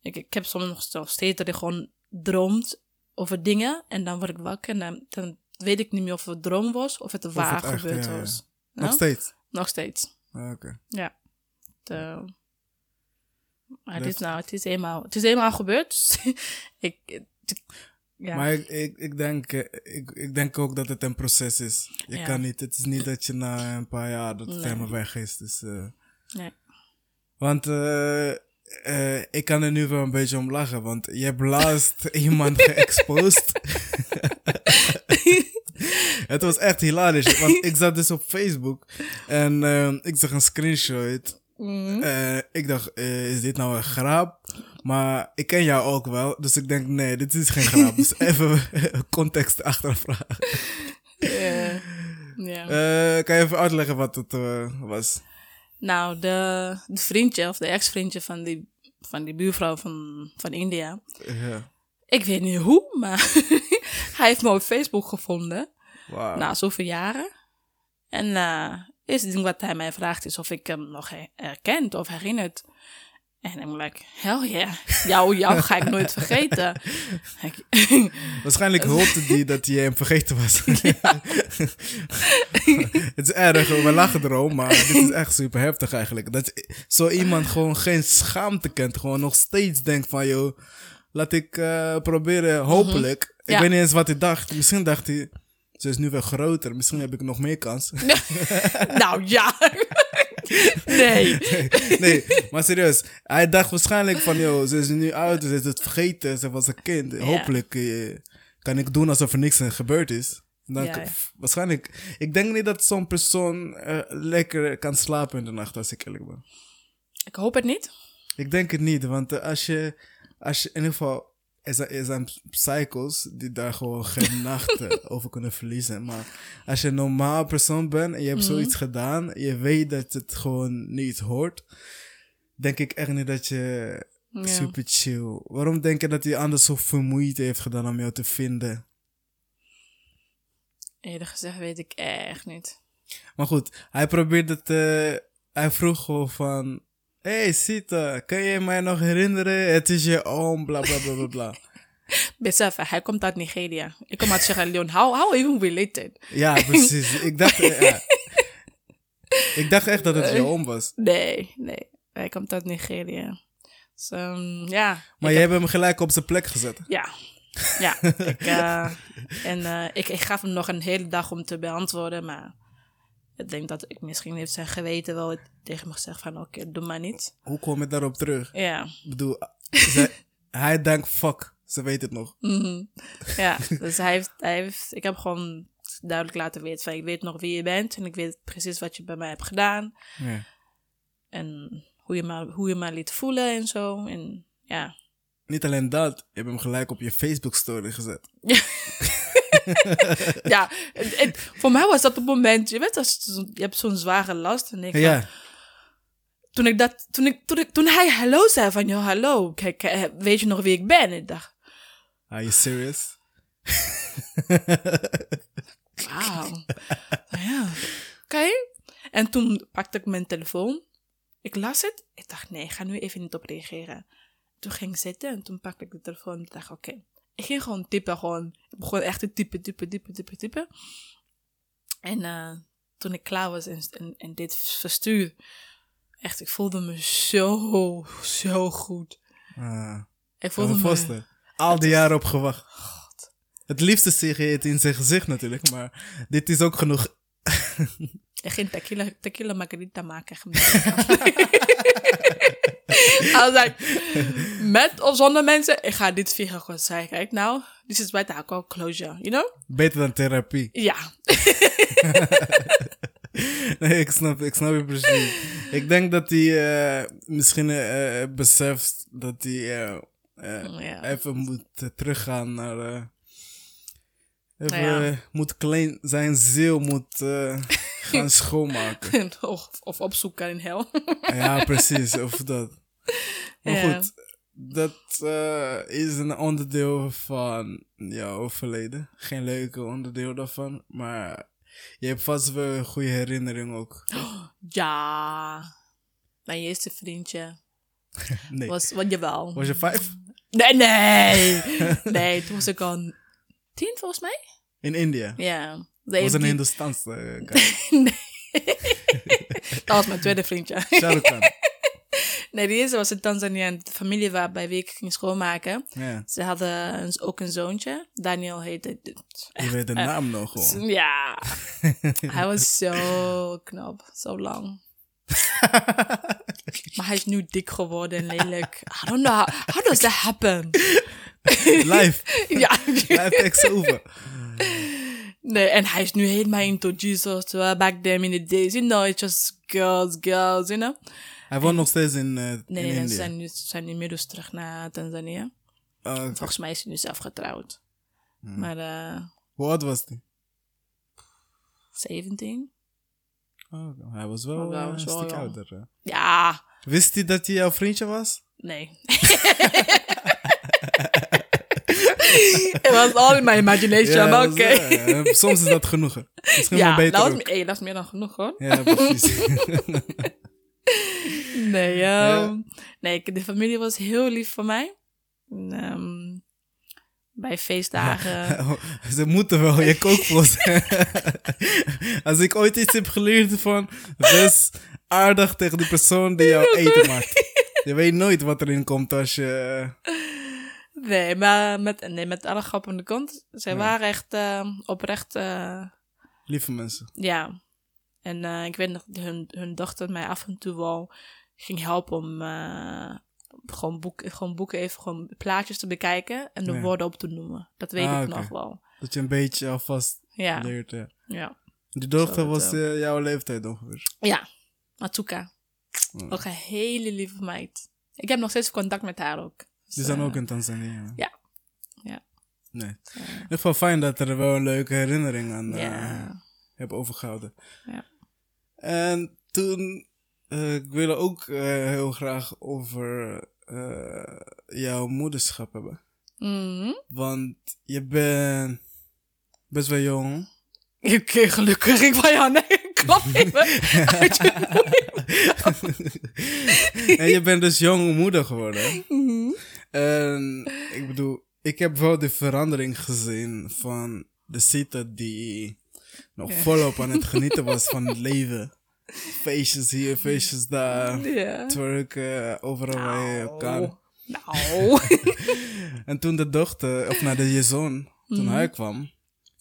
ik, ik heb soms nog steeds dat ik gewoon droomt over dingen. En dan word ik wakker en dan, dan weet ik niet meer of het een droom was of het het waar gebeurd ja. was. Nog steeds? Nog steeds. Ah, Oké. Ja. De, maar het Dat- is, nou, het is eenmaal, het is eenmaal gebeurd. dus ik, ja. Maar ik, ik, ik, denk, eh, ik, ik denk ook dat het een proces is. Je Ja. kan niet, het is niet dat je na een paar jaar dat het Nee. helemaal weg is. Dus, eh, nee. want eh, ik kan er nu wel een beetje om lachen, want je hebt laatst iemand geëxposed. het was echt hilarisch, want ik zat dus op Facebook en ik zag een screenshot. Eh, ik dacht, is dit nou een grap? Maar ik ken jou ook wel, dus ik denk, nee, dit is geen grap. dus even context achtervragen. Ja. ja. Eh, kan je even uitleggen wat het eh, was? Nou, de, de vriendje of de ex-vriendje van die, van die buurvrouw van, van India. Ja. Ik weet niet hoe, maar hij heeft me op Facebook gevonden. Wauw. Na zoveel jaren. En eh eerste ding wat hij mij vraagt is of ik hem nog her- herkent of herinnert. En ik ben like, hell yeah. Jou, jou ga ik nooit vergeten. Waarschijnlijk hoopte hij dat hij hem vergeten was. het is erg, we lachen erom, maar dit is echt super heftig eigenlijk. Dat zo iemand gewoon geen schaamte kent, gewoon nog steeds denkt van, joh, laat ik eh, proberen, hopelijk. Ik Mhm. Ja. weet niet eens wat hij dacht. Misschien dacht hij, ze is nu wel groter, misschien heb ik nog meer kans. nou ja. Nee. nee, maar serieus. Hij dacht waarschijnlijk van, joh, ze is nu oud, ze is het vergeten, ze was een kind. Hopelijk eh, kan ik doen alsof er niks gebeurd is. Dan Ja, ja. Waarschijnlijk, ik denk niet dat zo'n persoon eh, lekker kan slapen in de nacht, als ik eerlijk ben. Ik hoop het niet. Ik denk het niet, want eh, als je, als je in ieder geval, er zijn, psychos die daar gewoon geen nachten over kunnen verliezen. Maar als je een normaal persoon bent en je hebt zoiets gedaan, je weet dat het gewoon niet hoort, denk ik echt niet dat je Ja. super chill. Waarom denk je dat hij anders zoveel moeite heeft gedaan om jou te vinden? Eerlijk gezegd weet ik echt niet. Maar goed, hij probeerde het. eh, hij vroeg gewoon van. Hey Sita, kan je mij nog herinneren? Het is je oom, bla bla bla bla bla. Besef, hij komt uit Nigeria. Ik kom uit Sierra Leone. How, how even related? ja, precies. Ik dacht, eh, ja. ik dacht echt dat het je oom was. Nee, nee. Hij komt uit Nigeria. Dus, ehm, ja. Maar je hebt hem gelijk op zijn plek gezet. Ja. Ja. ik, eh, en eh, ik, ik gaf hem nog een hele dag om te beantwoorden, maar ik denk dat ik misschien heeft zijn geweten wel tegen me gezegd van oké, doe maar niet. Hoe kom je daarop terug? Ja. Ik bedoel, ze- hij denkt, fuck, ze weet het nog. Mhm. Ja, dus hij heeft, hij heeft, ik heb gewoon duidelijk laten weten van ik weet nog wie je bent en ik weet precies wat je bij mij hebt gedaan Ja. en hoe je me, hoe je me liet voelen en zo. En ja, Niet alleen dat, je hebt hem gelijk op je Facebook-story gezet. ja voor mij was dat op het moment, je weet, als, je hebt zo'n zware last en ik Ja, toen ik dat, toen ik, toen ik, toen hij hallo zei van, joh, hallo, kijk, eh, weet je nog wie ik ben? En ik dacht, are you serious? wauw, ja, oké. En toen pakte ik mijn telefoon, ik las het, ik dacht, nee, ik ga nu even niet op reageren. Toen ging ik zitten en toen pakte ik de telefoon en dacht, oké. Ik ging gewoon typen, gewoon, ik begon echt te typen, typen, typen, typen, typen. En eh, toen ik klaar was en, en, en dit verstuur, echt, ik voelde me zo, zo goed. Ah. Ik voelde de me... Al die jaren op gewacht. Het liefste zeg je het in zijn gezicht natuurlijk, maar dit is ook genoeg. Ik ging tequila, tequila margarita maken. I was like, met of zonder mensen, ik ga dit via gewoon zeggen. Kijk nou, this is what I call closure, you know? Beter dan therapie. Ja. Nee, ik snap, ik snap je precies. Ik denk dat hij eh, misschien eh, beseft dat hij Ja. even moet teruggaan naar. even, ja. moet klein, zijn ziel moet gaan schoonmaken. of, of opzoeken in hel. ja, precies, of dat. Maar Ja. goed, dat eh, is een onderdeel van jouw verleden. Geen leuke onderdeel daarvan, maar je hebt vast wel een goede herinnering ook. ja. Mijn eerste vriendje Nee. was, wat jawel. Was je vijf? Nee, nee. nee, toen was ik al tien volgens mij. In India? Ja. Was een Die- Hindoestaanse uh, guy. Nee. Dat was mijn tweede vriendje. Nee, de eerste was in Tanzania. De familie waar, bij wie ik ging schoonmaken. Ja, Ze hadden een- ook een zoontje. Daniel heette... je weet de naam nog gewoon. Ja. hij was zo knap. Zo lang. maar hij is nu dik geworden en lelijk. I don't know. How, how does that happen? Live. ja. Live takes over. Nee, en hij is nu helemaal into Jesus. Terwijl back then in the days, you know, it's just girls, girls, you know. Hij woont nog steeds in, eh, in Nee, nee, ze India. zijn, nu, zijn inmiddels terug naar Tanzania. Oh, oké. Volgens mij is hij nu zelf getrouwd. Maar eh Hoe oud was hij? 17? Oh, hij was wel, wel, eh, was een stuk ouder. hè. Ja, Wist hij dat hij jouw vriendje was? nee. Het was all in my imagination, maar oké. eh, soms is dat genoeg. Misschien wel Ja, beter dat was, hey, dat is meer dan genoeg hoor. Ja, precies. Nee, ehm, nee, de familie was heel lief voor mij. Ehm, bij feestdagen. Ze moeten wel je kookpost. Als ik ooit iets heb geleerd van, wees aardig tegen die persoon die jouw eten maakt. Je weet nooit wat erin komt als je... Nee, maar met, nee, met alle grap aan de kant. Zij Ja. waren echt ehm, oprecht, eh, Lieve mensen. ja. En eh, ik weet nog, dat hun, hun dochter mij af en toe wel ging helpen om eh, gewoon, boek, gewoon boeken even, gewoon plaatjes te bekijken en de Ja. woorden op te noemen. Dat weet Ah, ik nog wel. Dat je een beetje alvast Ja, leert. Ja. ja. Die dochter Zo, was jouw leeftijd ongeveer. Ja, Matuka. Ja. Ook een hele lieve meid. Ik heb nog steeds contact met haar ook. Dus, Die zijn eh, ook in Tanzania. ja. Ja. Nee. In ieder geval fijn dat er wel een leuke herinnering aan eh, heb overgehouden. Ja. En toen, eh, ik wil ook heel graag over jouw moederschap hebben. Mhm. Want je bent best wel jong. Oké, gelukkig. Ik van ja, nee, klap even. uit je en je bent dus jong moeder geworden. Mhm. En ik bedoel, ik heb wel de verandering gezien van de Sita die nog Ja. volop aan het genieten was van het leven. Feestjes hier, feestjes daar. Ja. Twerken, overal waar je kan. Nou. En toen de dochter, of nou, de, je zoon, toen Mhm. hij kwam.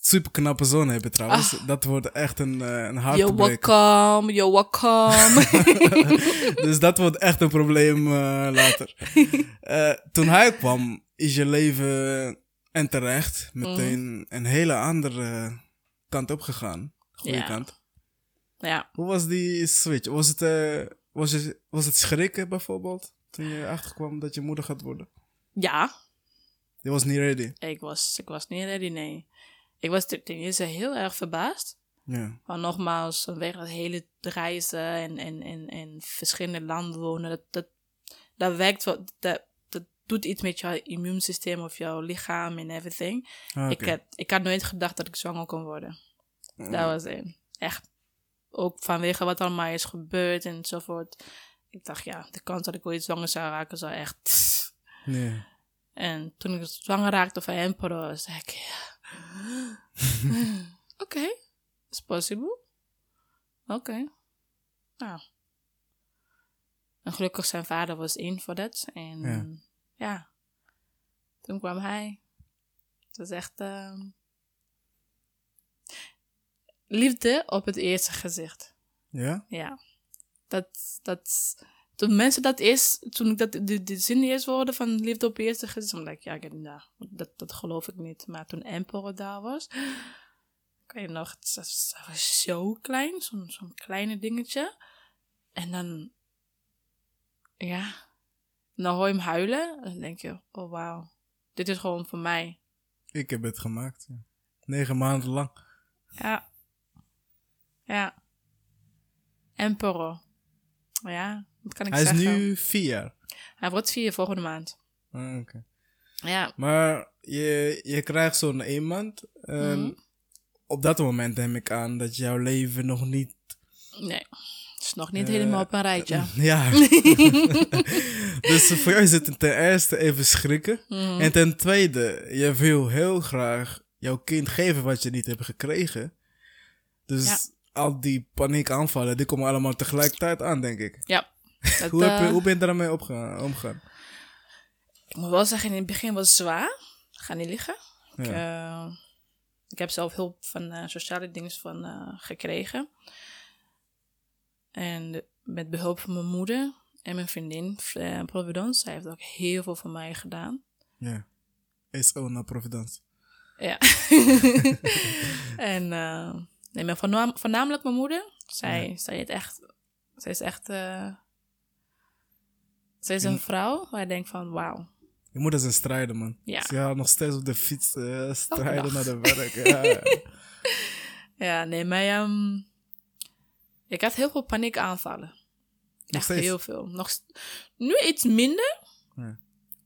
Super knappe zoon hebben trouwens. Dat wordt echt een, eh, een You're breken. welcome, you're welcome. dus dat wordt echt een probleem eh, later. Eh, toen hij kwam, is je leven en terecht meteen een hele andere kant op gegaan. Goede Ja. kant. ja. Hoe was die switch? Was het, was je, was het schrikken bijvoorbeeld? Toen je achterkwam dat je moeder gaat worden? ja, Je was niet ready. ik was, ik was niet ready, nee. Ik was ten eerste heel erg verbaasd. Ja. Maar nogmaals, vanwege het hele reizen en, en, en, en verschillende landen wonen, dat, dat, dat werkt wel, dat, dat doet iets met jouw immuunsysteem of jouw lichaam en everything. Ah, Ik, had, ik had nooit gedacht dat ik zwanger kon worden. Dat was het. Echt. Ook vanwege wat allemaal is gebeurd enzovoort. Ik dacht, ja, de kans dat ik ooit zwanger zou raken zou echt... Nee. En toen ik zwanger raakte van Emperor, zei ik, ja. Oké, it's possible. Oké. Nou. En gelukkig zijn vader was in voor dat. En Ja. ja. Toen kwam hij. Het was echt... ehm, liefde op het eerste gezicht. Ja? Ja. Dat, dat, toen mensen dat eerst, toen ik dat, de, de zin eerst hoorde van liefde op eerste gezicht, dan dacht ik, ja, nou, dat, dat geloof ik niet. Maar toen Emperor daar was, kan je nog, het was zo klein, zo'n zo'n kleine dingetje. En dan, ja, dan hoor je hem huilen. En dan denk je, oh wauw, dit is gewoon voor mij. Ik heb het gemaakt. Ja. Negen maanden lang. Ja. Ja. Emperor. Ja, wat kan ik Hij is nu vier. Hij wordt vier volgende maand. Ah, oké. Ja. Maar je, je krijgt zo'n iemand. En Mhm. op dat moment neem ik aan dat jouw leven nog niet... Nee. Het is nog niet Eh, helemaal op een rijtje. Ja. dus voor jou is het ten eerste even schrikken. Mhm. En ten tweede, je wil heel graag jouw kind geven wat je niet hebt gekregen. Dus Ja. al die paniekaanvallen, die komen allemaal tegelijkertijd aan, denk ik. Ja. Dat, Hoe, heb je, eh, hoe ben je daarmee omgegaan? Ik moet wel zeggen, in het begin was het zwaar. Ga niet liggen. Ik, Ja. eh, ik heb zelf hulp van eh, sociale dingen van gekregen. En met behulp van mijn moeder en mijn vriendin, Providence. Zij heeft ook heel veel voor mij gedaan. Ja. SO naar Providence. Ja. en nee, maar voornamelijk mijn moeder. Zij, zij, heeft echt, zij is echt. Zij is een vrouw waar je denkt van wauw. Je moet als een strijder, man. Ja. Ze gaat nog steeds op de fiets eh, strijden naar de werk. Ja, nee, maar ehm, Ik had heel veel paniekaanvallen. Nog steeds? heel veel. Nog, nu iets minder, Ja.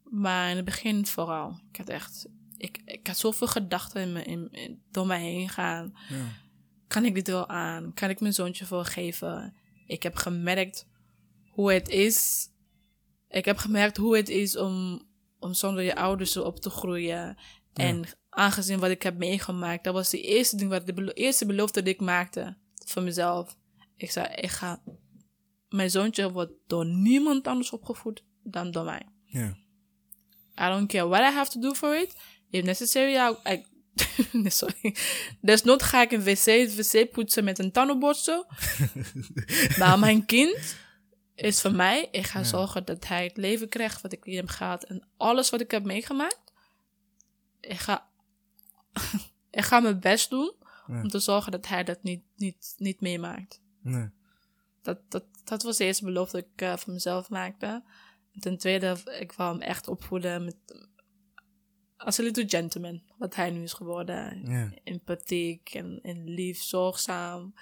maar in het begin vooral. Ik had echt... Ik, ik had zoveel gedachten in me, in, in- door mij heen gaan. Ja. Kan ik dit wel aan? Kan ik mijn zoontje wel geven? Ik heb gemerkt hoe het is. Ik heb gemerkt hoe het is om, om zonder je ouders zo op te groeien. En aangezien wat ik heb meegemaakt, dat was de eerste ding, wat de belo- eerste belofte die ik maakte voor mezelf. Ik zei, ik ga, mijn zoontje wordt door niemand anders opgevoed dan door mij. Ja. I don't care what I have to do for it. If necessary, I... I nee, sorry. Desnoods ga ik een wc, wc poetsen met een tandenborstel. maar mijn kind is voor mij. Ik ga zorgen dat hij het leven krijgt wat ik in hem gehad. En alles wat ik heb meegemaakt. Ik ga, ik ga mijn best doen Ja. om te zorgen dat hij dat niet, niet, niet meemaakt. Nee. Dat, dat, dat was de eerste belofte die ik eh, voor mezelf maakte. En ten tweede, ik wou hem echt opvoeden met, als een little gentleman. Wat hij nu is geworden. Ja. Empathiek en, en lief, zorgzaam.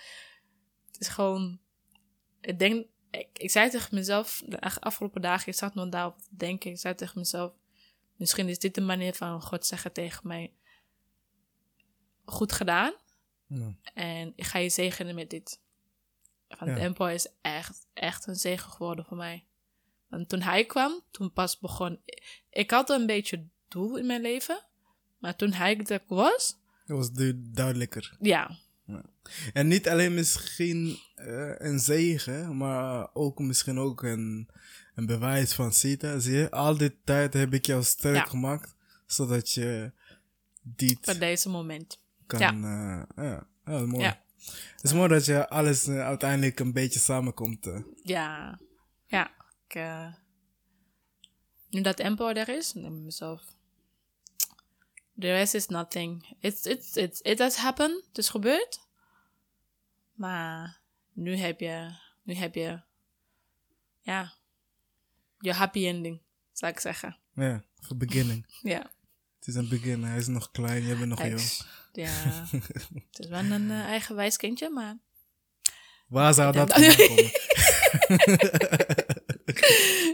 Het is gewoon... Ik denk... Ik, ik zei tegen mezelf, de afgelopen dagen, ik zat nog daarop te denken. Ik zei tegen mezelf, misschien is dit de manier van God zeggen tegen mij. Goed gedaan. Ja. En ik ga je zegenen met dit. Want Ja. Empire is echt, echt een zegen geworden voor mij. Want toen hij kwam, toen pas begon... Ik had een beetje doel in mijn leven. Maar toen hij er was, Dat was du- duidelijker. ja. En niet alleen misschien eh, een zegen, maar ook misschien ook een, een bewijs van Sita. Zie je, al die tijd heb ik jou sterk Ja. gemaakt, zodat je dit Voor deze moment. kan. Ja. Ja, ja. ja mooi. Ja. Het is mooi dat je alles eh, uiteindelijk een beetje samenkomt. eh. Ja. Ja. Ik, eh, nu dat Empire er is, denk ik mezelf... The rest is nothing. It's, it's, it's, it has happened. Het is gebeurd. Maar nu heb je... Nu heb je... Ja. Je happy ending, zou ik zeggen. Ja, voor beginning. Ja. Het is een begin. Hij is nog klein, jij bent nog jong. Ex. Ja. het is wel een eh, eigenwijs kindje, maar... Waar zou dat vandaan komen?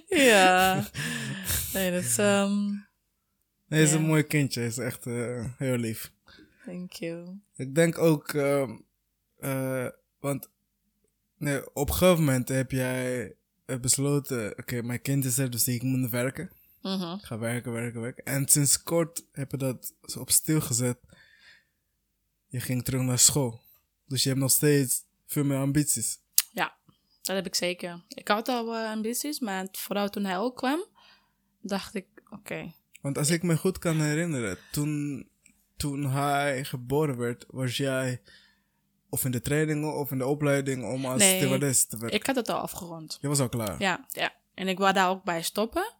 ja. Nee, dat is... ehm Nee, hij is een mooi kindje. Hij is echt eh, heel lief. thank you. Ik denk ook, eh, want nee, op een gegeven moment heb jij eh, besloten, oké, mijn kind is er, dus ik moet werken. Mhm. Ga werken, werken, werken. En sinds kort heb je dat op stil gezet. Je ging terug naar school. Dus je hebt nog steeds veel meer ambities. Ja, dat heb ik zeker. Ik had al eh, ambities, maar vooral toen hij ook kwam, dacht ik, oké. Want als ik me goed kan herinneren, toen, toen hij geboren werd, was jij of in de trainingen of in de opleiding om als Nee. stewardess te werken. Ik had het al afgerond. Je was al klaar. Ja, ja. En ik wou daar ook bij stoppen.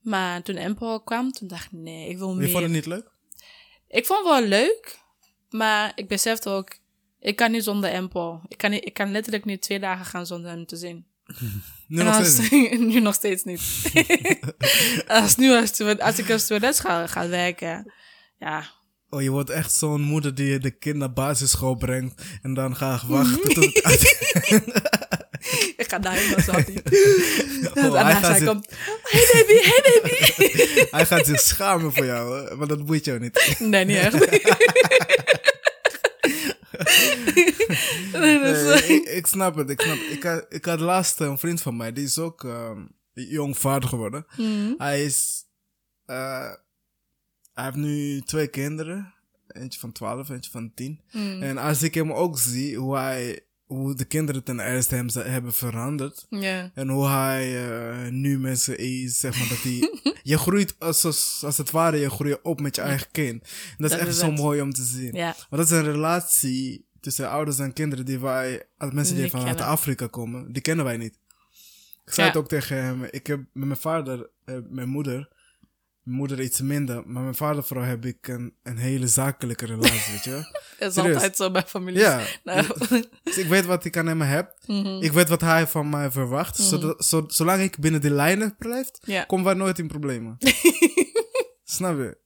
Maar toen Empel kwam, toen dacht ik, nee, ik wil Je meer. vond het niet leuk? Ik vond het wel leuk, maar ik besefte ook, ik kan niet zonder Empel. Ik kan, niet, ik kan letterlijk niet twee dagen gaan zonder hem te zien. Nu nog als- steeds niet. nu nog steeds niet. als nu als, als ik als stewardess ga, ga werken, ja, Oh, je wordt echt zo'n moeder die de kind naar basisschool brengt en dan gaat wachten tot het uit... ik ga daar helemaal zo niet. Oh, hij, gaat zich, komt, hey baby, hey baby. hij gaat zich schamen voor jou, maar dat boeit jou niet. nee, niet echt. Nee, is- ik, ik snap het, ik snap het. Ik had, ik had laatst een vriend van mij, die is ook ehm, jong vader geworden. Mhm. Hij is... eh, hij heeft nu twee kinderen. Eentje van 12, eentje van 10. Mhm. En als ik hem ook zie, hoe, hij, hoe de kinderen ten eerste hem hebben veranderd. Ja. En hoe hij eh, nu met ze is, zeg maar, dat hij... je groeit, als, als, als het ware, je groeit op met je eigen kind. En dat is echt zo mooi om te zien. Ja. Want dat is een relatie tussen ouders en kinderen die wij, als mensen die vanuit. Afrika komen, die kennen wij niet. Ik zei Ja. het ook tegen hem, ik heb met mijn vader, eh, mijn moeder, mijn moeder iets minder, maar mijn vader vooral heb ik een, een hele zakelijke relatie, weet je. Dat is Serieus? altijd zo bij families. Ja, Nou, dus ik weet wat ik aan hem heb. mhm. Ik weet wat hij van mij verwacht. Zodat- zo- zolang ik binnen die lijnen blijf, Ja. komen wij nooit in problemen. Snap je?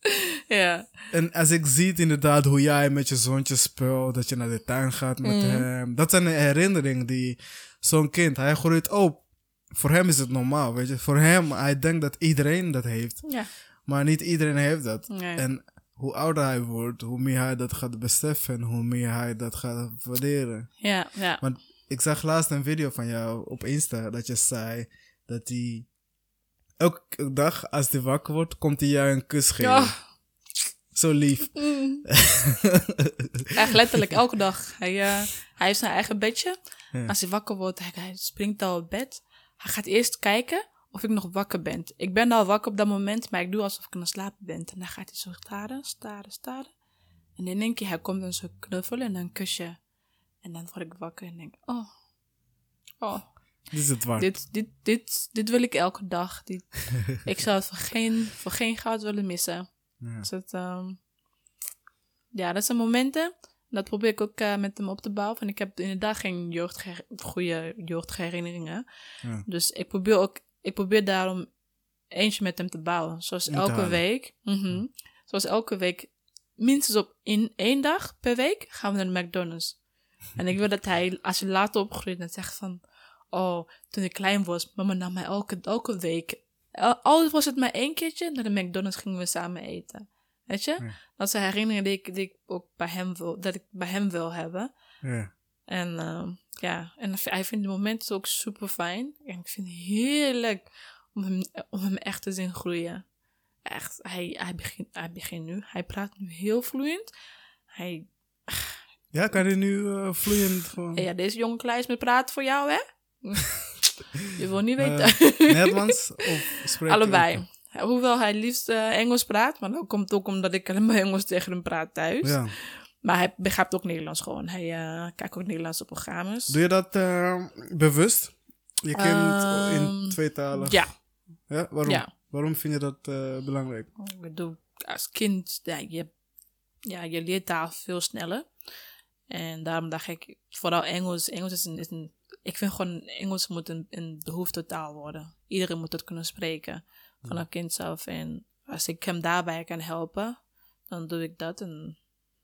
ja. En als ik zie inderdaad hoe jij met je zoontje speelt, dat je naar de tuin gaat met Mhm. hem. Dat zijn de herinneringen die zo'n kind, hij groeit op. Voor hem is het normaal, weet je. Voor hem, hij denkt dat iedereen dat heeft. Ja. Maar niet iedereen heeft dat. Nee. En hoe ouder hij wordt, hoe meer hij dat gaat beseffen en hoe meer hij dat gaat waarderen. Ja, ja. Want ik zag laatst een video van jou op Insta dat je zei dat hij elke dag als hij wakker wordt, komt hij jou een kus geven. Oh. Zo lief. Mm. Echt letterlijk elke dag. Hij, eh, hij heeft zijn eigen bedje. Ja. Als hij wakker wordt, hij, hij springt al op bed. Hij gaat eerst kijken of ik nog wakker ben. Ik ben al wakker op dat moment, maar ik doe alsof ik aan het slapen ben. En dan gaat hij zo staren, staren, staren. En in één keer, hij komt dan zo knuffelen en een kusje. En dan word ik wakker en denk, oh, oh, Dit is het waard. dit, dit, dit, dit wil ik elke dag. Dit, ik zou het voor geen, voor geen goud willen missen. Ja. Dus het, ehm, ja, dat zijn momenten. Dat probeer ik ook eh, met hem op te bouwen. En ik heb inderdaad geen goede jeugdherinneringen. Ja. Dus ik probeer ook, ik probeer daarom eentje met hem te bouwen. Zoals elke halen. week. mhm, Zoals elke week, minstens op in één dag per week, gaan we naar de McDonald's. En ik wil dat hij, als hij later opgroeit, dan zegt van... Oh, toen ik klein was, mama nam mij elke, elke week... Al was het maar één keertje, naar de McDonald's gingen we samen eten. Weet je? Ja. Dat zijn herinneringen die ik, die ik ook bij hem wil, dat ik bij hem wil hebben. Ja. En ehm, ja, en hij vindt de momenten ook super fijn. En ik vind het heerlijk om hem, om hem echt te zien groeien. Echt, hij, hij, begint, hij begint nu. Hij praat nu heel vloeiend. Hij, Ja, kan je nu eh, vloeiend gewoon... ja, deze jonge kleis met praten voor jou, hè? Je wil niet Eh, weten. Nederlands of hij Allebei. Hoewel hij liefst eh, Engels praat, maar dat komt ook omdat ik alleen maar Engels tegen hem praat thuis. Ja. Maar hij begrijpt ook Nederlands gewoon. Hij eh, kijkt ook Nederlandse programma's. Doe je dat eh, bewust? Je kind in Ehm, tweetalig? Ja, Ja? Waarom? Ja. Waarom vind je dat belangrijk? ik bedoel, als kind, ja, je, ja, je leert taal veel sneller. En daarom dacht ik, vooral Engels. Engels is een, is een ik vind gewoon, Engels moet een, een behoeftetaal worden. Iedereen moet het kunnen spreken, vanaf kind af. En als ik hem daarbij kan helpen, dan doe ik dat. En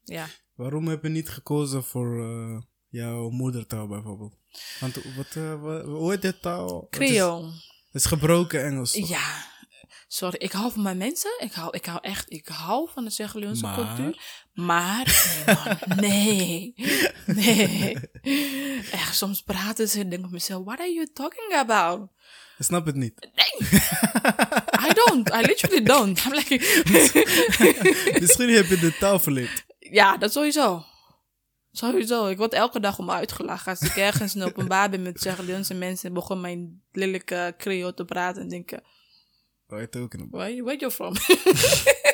ja, Waarom heb je niet gekozen voor eh, jouw moedertaal bijvoorbeeld? Want wat, eh, wa- hoe heet dit taal? Het is, Creole. het is gebroken Engels. toch? Ja, sorry, ik hou van mijn mensen. Ik hou, ik hou echt, ik hou van de Maar? cultuur. Maar, nee, man, nee, nee. Echt, soms praten ze en denk ik mezelf, what are you talking about? Ik snap het niet. I don't, I literally don't. I'm like, Misschien heb je de taal verleerd. ja, dat sowieso. Sowieso. Ik word elke dag om uitgelachen. Als ik ergens in openbaar ben met Zegeleonse mensen en begon mijn lelijke Creole te praten en denken, Oh, je ook in where, where you from?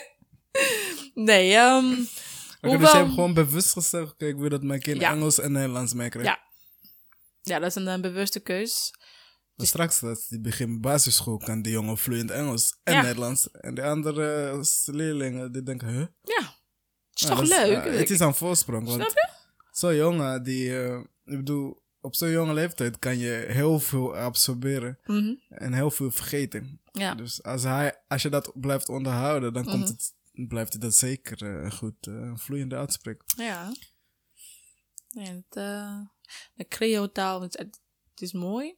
nee, ehm... Oké, dus je hebt gewoon bewust gezegd, oké, ik wil dat mijn kind Ja. Engels en Nederlands meekrijgt. Ja. Ja, dat is een, eh, bewuste keus. Straks, als die begint basisschool, kan die jongen vloeiend Engels en Ja. Nederlands. En de andere eh, leerlingen, die denken, huh? Ja. Het is Ja, toch dat leuk? het is een voorsprong. Want zo'n jongen, die, eh, ik bedoel, op zo'n jonge leeftijd kan je heel veel absorberen Mhm. en heel veel vergeten. Ja. Dus als, hij, als je dat blijft onderhouden, dan komt Mhm. het, blijft hij dat zeker eh, goed vloeiende uitspreken. Ja. Nee, het, eh, de Creole-taal, het, het is mooi.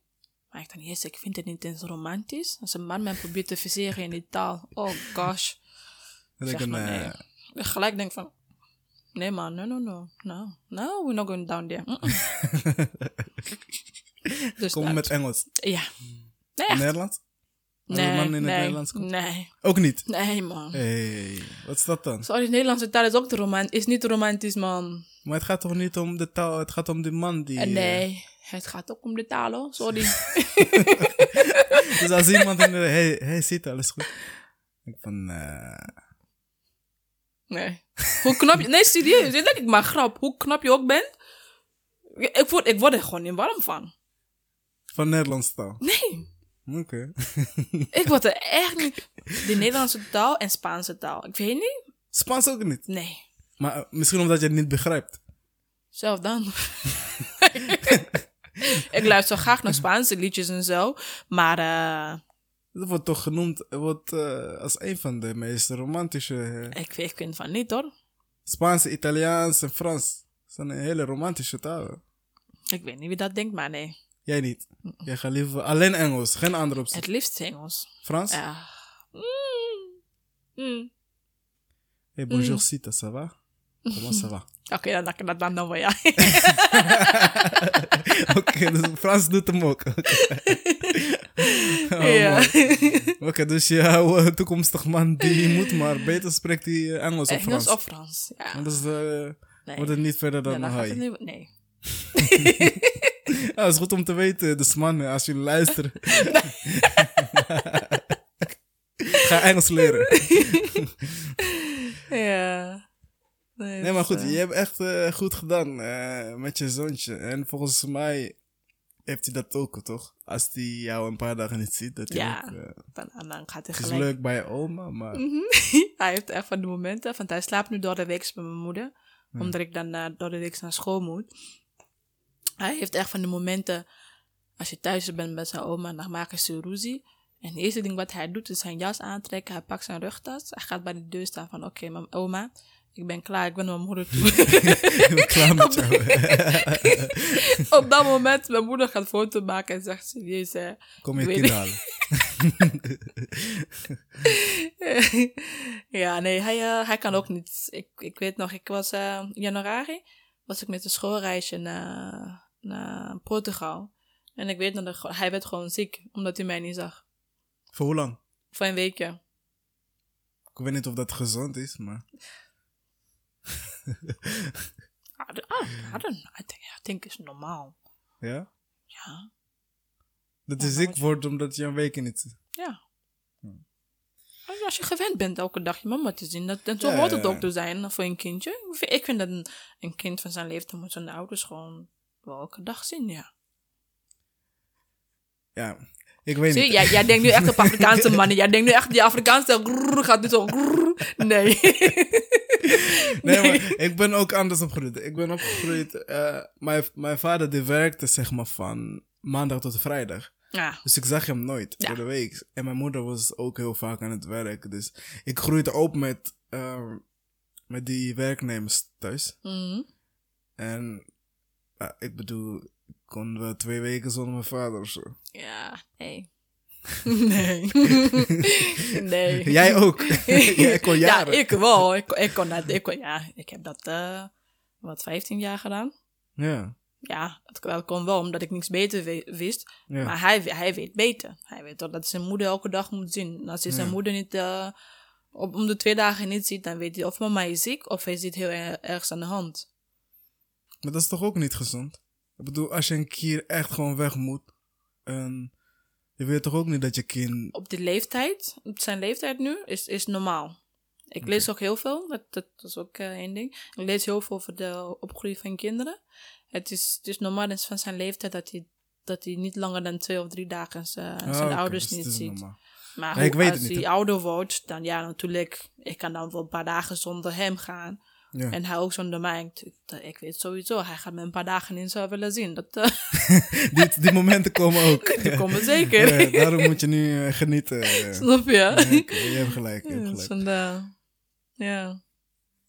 Maar ik, eerste, ik vind het niet eens romantisch. Als een man mij probeert te verseren in die taal. Oh gosh. Denk ik, maar nee. nee. Ik gelijk denk van... Nee man, no, no, no. No, no we're not going down there. Dus Kom dat. met Engels. Ja. Nee. Nederlands? Nee, man in het nee, Nederlands komt? nee, Ook niet. nee man. hey, wat is dat dan? Sorry, Nederlandse taal is ook te roman is niet romantisch, man. Maar het gaat toch niet om de taal, het gaat om die man die... Eh, nee, het gaat ook om de taal, hoor. Sorry. Dus als iemand in de... Hey, hey, ziet alles goed. Ik van... eh, Nee. Hoe knap je... Nee, serieus. Dit denk ik maar grap. Hoe knap je ook bent. Ik, ik word, ik word er gewoon niet warm van. van Nederlandse taal. Nee. Oké. Ik word er echt niet... De Nederlandse taal en Spaanse taal. Ik weet niet. Spaans ook niet. Nee. Maar eh, misschien omdat je het niet begrijpt. Zelf dan. ik luister graag naar Spaanse liedjes en zo. Maar... eh Dat wordt toch genoemd wordt, eh, als een van de meest romantische. eh, Ik, ik vind van niet hoor. Spaans, Italiaans en Frans. Zijn hele romantische talen. Ik weet niet wie dat denkt, maar nee. Jij niet. Jij gaat liever alleen Engels, geen andere optie. Het liefst Engels. Frans? Ja. Mm. Mm. Hey, bonjour, Sita, ça va? Comment ça va? Oké, dan dan dan dan dan wel ja. Oké, dus Frans doet hem ook. Oh, ja. Oké, dus jouw toekomstig man, die moet maar beter spreekt die Engels of Engels Frans. of Frans. Ja. Want dat is, eh, Nee. wordt het niet verder dan het high. niet- Nee. Ja, dat is goed om te weten, dus man, als jullie luisteren. Ga Engels leren. Ja. Nee, maar goed, dus, eh, je hebt echt eh, goed gedaan eh, met je zoontje. En volgens mij heeft hij dat ook, toch? Als hij jou een paar dagen niet ziet, dat hij Ja. ook... eh, dan, dan gaat hij het is gelijk. leuk bij je oma, maar... Mhm. hij heeft echt van de momenten, want hij slaapt nu door de week bij mijn moeder, omdat ik dan door de week naar school moet. Hij heeft echt van de momenten, als je thuis bent met zijn oma, dan maken ze ruzie. En het eerste ding wat hij doet is zijn jas aantrekken, hij pakt zijn rugtas, hij gaat bij de deur staan van oké, mijn oma, ik ben klaar, ik ben naar mijn moeder toe. Klaar met jou. Op dat moment, mijn moeder gaat foto maken en zegt serieus, hè, Kom je kind halen. ja, nee, hij, eh, hij kan ook niet. Ik, ik weet nog, ik was eh, in januari, was ik met een schoolreisje naar, naar Portugal. En ik weet nog, hij werd gewoon ziek, omdat hij mij niet zag. Voor hoe lang? Voor een weekje. Ik weet niet of dat gezond is, maar... I don't, I don't know. I think, I think it's normaal. Ja? Ja, Dat Ja, je maar ziek wordt omdat je een week niet ziet. ja. Als je- Als je gewend bent elke dag je mama te zien, dat, en zo Ja, hoort ja, het ja. ook te zijn voor een kindje. Ik vind- Ik vind dat een, een kind van zijn leeftijd moet zijn ouders gewoon wel elke dag zien, ja. Ja, ik weet Zie, niet. jij, jij denkt nu echt op Afrikaanse mannen. Jij denkt nu echt, die Afrikaanse grrr, gaat nu zo grrr. Nee. Nee, maar ik ben ook anders opgegroeid. Ik ben opgegroeid... eh, mijn, mijn vader die werkte zeg maar van maandag tot vrijdag. Ja, Dus ik zag hem nooit Ja. door de week. En mijn moeder was ook heel vaak aan het werk. Dus ik groeide op met, eh, met die werknemers thuis. Mhm. En ik bedoel, ik kon wel twee weken zonder mijn vader of zo. ja nee. Nee. nee. Jij ook. Jij kon jaren. Ja, ik wel. Ik, ik kon dat, ik kon, ja, ik heb dat, eh, wat, 15 jaar gedaan. Ja. Ja, dat, kon wel, omdat ik niks beter wist. ja. Maar hij, hij weet beter. Hij weet toch dat zijn moeder elke dag moet zien. En als hij zijn Ja. moeder niet eh, op, om de twee dagen niet ziet, dan weet hij of mama is ziek of hij zit heel er- ergens aan de hand. Maar dat is toch ook niet gezond? Ik bedoel, als je een keer echt gewoon weg moet. En je weet toch ook niet dat je kind... Op die leeftijd, op zijn leeftijd nu, is, is normaal. Ik lees ook heel veel, dat, dat, dat is ook eh, één ding. Ik lees heel veel over de opgroei van kinderen. Het is, het is normaal is van zijn leeftijd dat hij, dat hij niet langer dan twee of drie dagen zijn, Ah, zijn ouders dus niet ziet. normaal. Maar Nee, hoe- als hij ouder wordt, dan ja, natuurlijk, ik kan dan wel een paar dagen zonder hem gaan. Ja. En hij ook zonder mij. Ik, weet sowieso, hij gaat me een paar dagen niet zo willen zien. Dat, eh die, die momenten komen ook. die komen zeker. Ja, daarom moet je nu eh, genieten. Snap je? Ja, je hebt gelijk, je hebt Ja, gelijk. Ja.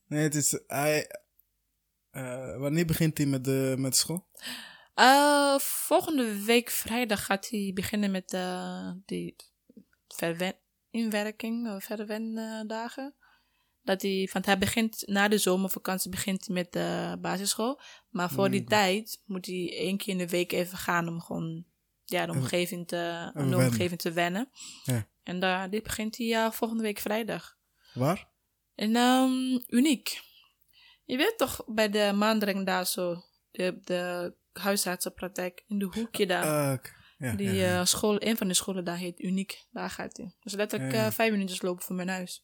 Nee, het is... Hij, eh, wanneer begint hij met, de, met school? Volgende week vrijdag gaat hij beginnen met die verwen inwerking verwendagen. Dat hij, want hij begint na de zomervakantie begint hij met de basisschool. Maar voor die Mm. tijd moet hij één keer in de week even gaan om gewoon ja, de omgeving te, om de wennen. omgeving te wennen. Ja. En daar die begint hij ja, volgende week vrijdag. Waar? En ehm, uniek. Je weet toch bij de maandring daar zo, de, de huisartsenpraktijk in de hoekje daar. Ah, ja, die ja, ja. eh, school, een van de scholen daar heet Uniek. Daar gaat hij. Dus letterlijk eh, vijf minuutjes lopen van mijn huis.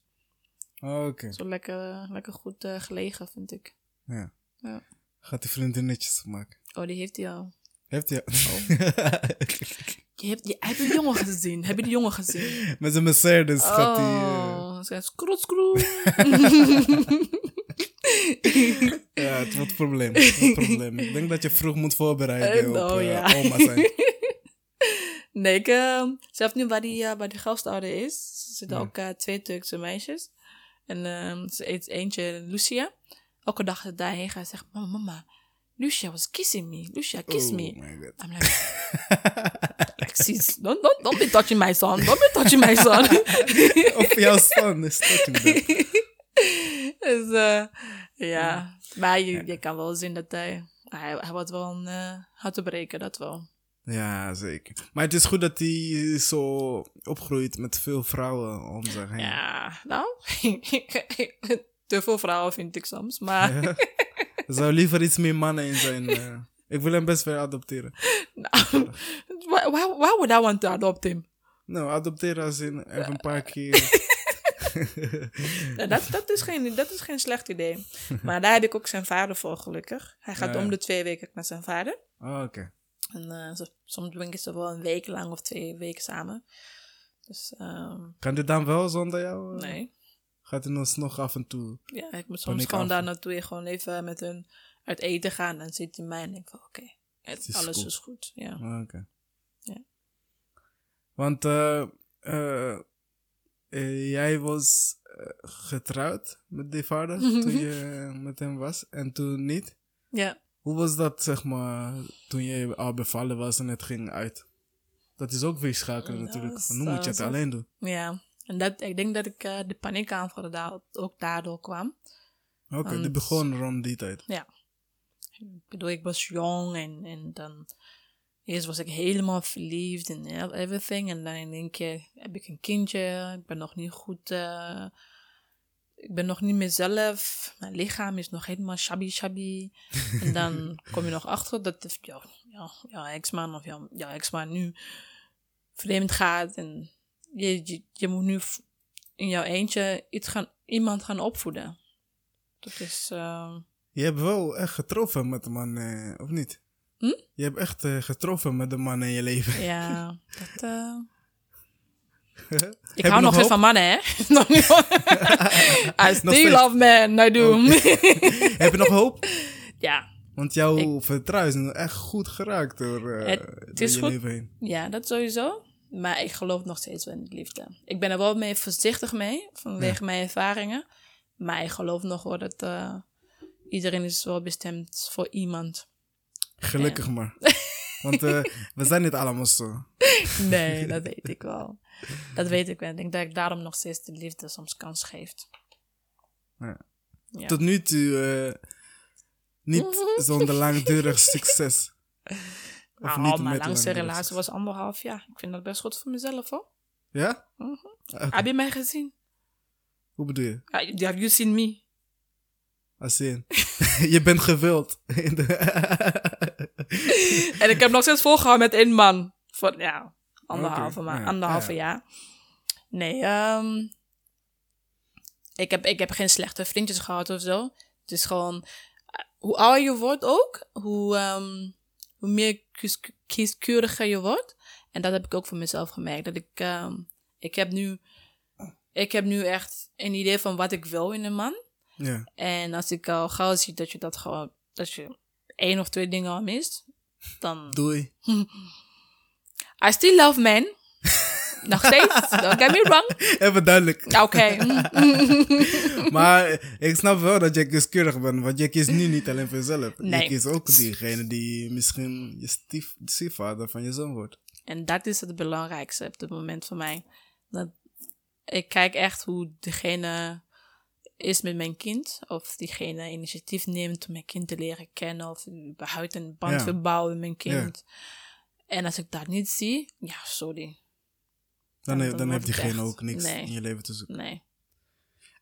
Oh, Oké, Zo lekker, lekker goed eh, gelegen, vind ik. ja. Ja. Gaat hij vriendinnetjes maken? Oh, die heeft hij al. Heeft hij... Je hebt, je, heb je die jongen gezien? Heb je die jongen gezien? met zijn Mercedes gaat hij... eh, Oh, ze is skroet, skroet. Ja, het wordt een probleem. Het wordt een probleem. Ik denk dat je vroeg moet voorbereiden Eh, op oh, eh, ja. oma zijn. Nee, ik, uh, zelf nu waar die, uh, waar die gastouder is, zitten Ja. ook uh, twee Turkse meisjes. En uh, ze eet eentje, Lucia. Elke dag dat daarheen gaat, zegt mama, mama, Lucia was kissing me. Lucia, kiss oh me. my god. I'm like, like, sis, don't, don't, don't be touching my son. Don't be touching my son. of jouw son is touching them. dus, uh, ja. Maar je, je kan wel zien dat hij, hij, hij wordt wel een uh, hard te breken, dat wel. Ja, zeker. Maar het is goed dat hij zo opgroeit met veel vrouwen om zich heen. Ja, nou, te veel vrouwen vind ik soms, maar... Ja. Er zou liever iets meer mannen in zijn. Uh, ik wil hem best wel adopteren. nou, why, why, would I want to adopt him? Nou, adopteren als in even een paar keer... dat, dat, is geen, dat is geen slecht idee. Maar daar heb ik ook zijn vader voor, gelukkig. Hij gaat Ja. om de twee weken naar zijn vader. Oh, oké. En zo, soms brengen ze wel een week lang of twee weken samen. Dus, um, Kan dit dan wel zonder jou? Uh, nee. Gaat hij ons nog af en toe? Ja, ik moet soms gewoon daar naartoe gewoon even met hun uit eten gaan. En zit hij mij en denk van, oké, okay, alles goed. is goed. Ja. Oh, oké. Ja. Want uh, uh, jij was getrouwd met die vader toen je met hem was en toen niet. ja. Hoe was dat, zeg maar, toen je al bevallen was en het ging uit? Dat is ook weer schakelen Dat natuurlijk. is, nu moet je het alleen doen. Ja, en dat, ik denk dat ik uh, de paniekaanvallen daar, ook daardoor kwam. Oké, die want- begon rond die tijd. Ik bedoel, ik was jong en, en dan... Eerst was ik helemaal verliefd en e- everything. En dan in één keer heb ik een kindje. Ik ben nog niet goed... uh, ik ben nog niet mezelf. Mijn lichaam is nog helemaal shabby shabby. en dan kom je nog achter dat jouw ja, ja, ex-man of jouw ja, ex-man nu vreemd gaat. En je, je, je moet nu in jouw eentje iets gaan, iemand gaan opvoeden. Dat is... Uh, Je hebt wel echt getroffen met de man, eh, of niet? Hm? Je hebt echt eh, getroffen met de man in je leven. Ja, dat. Uh... Ik hou nog steeds van mannen, hè? I still love men, I do. Heb je nog hoop? ja, Want jouw vertrouwen is echt goed geraakt door, eh, Het door is je goed. leven heen. ja, dat sowieso. Maar ik geloof nog steeds wel in de liefde. Ik ben er wel mee voorzichtig mee, vanwege mijn ervaringen. Maar ik geloof nog wel dat uh, iedereen is wel bestemd voor iemand. Gelukkig maar. Want uh, we zijn niet allemaal zo. Nee, dat weet ik wel. Dat weet ik wel. Ik denk dat ik daarom nog steeds de liefde soms kans geeft. Ja. Ja. Tot nu toe uh, niet zonder langdurig succes. Of nou, mijn langste relatie was anderhalf jaar. Ik vind dat best goed voor mezelf, hoor. Ja? Mm -hmm. okay. Heb je mij gezien? Hoe bedoel je? Have you seen me? Als in, je bent gewild. en ik heb nog steeds volgehouden met één man. Voor, ja, anderhalve, okay. maar, anderhalve ja. jaar. Nee, um, ik, heb, ik heb geen slechte vriendjes gehad of zo. Het is gewoon, uh, hoe ouder je wordt ook, hoe, um, hoe meer kies, kieskeuriger je wordt. En dat heb ik ook voor mezelf gemerkt. Dat ik, um, ik heb nu, ik heb nu echt een idee van wat ik wil in een man. Ja. En als ik al gauw zie dat je dat gewoon, dat je één of twee dingen al mist, dan... Doei. I still love men. Nog steeds, don't get me wrong. Even duidelijk. Oké. Okay. maar ik snap wel dat je kieskeurig bent, want je kiest nu niet alleen voor jezelf. Nee. Je kiest ook diegene die misschien je stief, stiefvader van je zoon wordt. En dat is het belangrijkste op dit moment voor mij. Dat ik kijk echt hoe degene is met mijn kind. Of diegene initiatief neemt om mijn kind te leren kennen. Of überhaupt een band Ja. wil bouwen met mijn kind. En als ik dat niet zie, ja, sorry. Dan, Dan- heeft diegene echt- ook niks nee. in je leven te zoeken. Nee.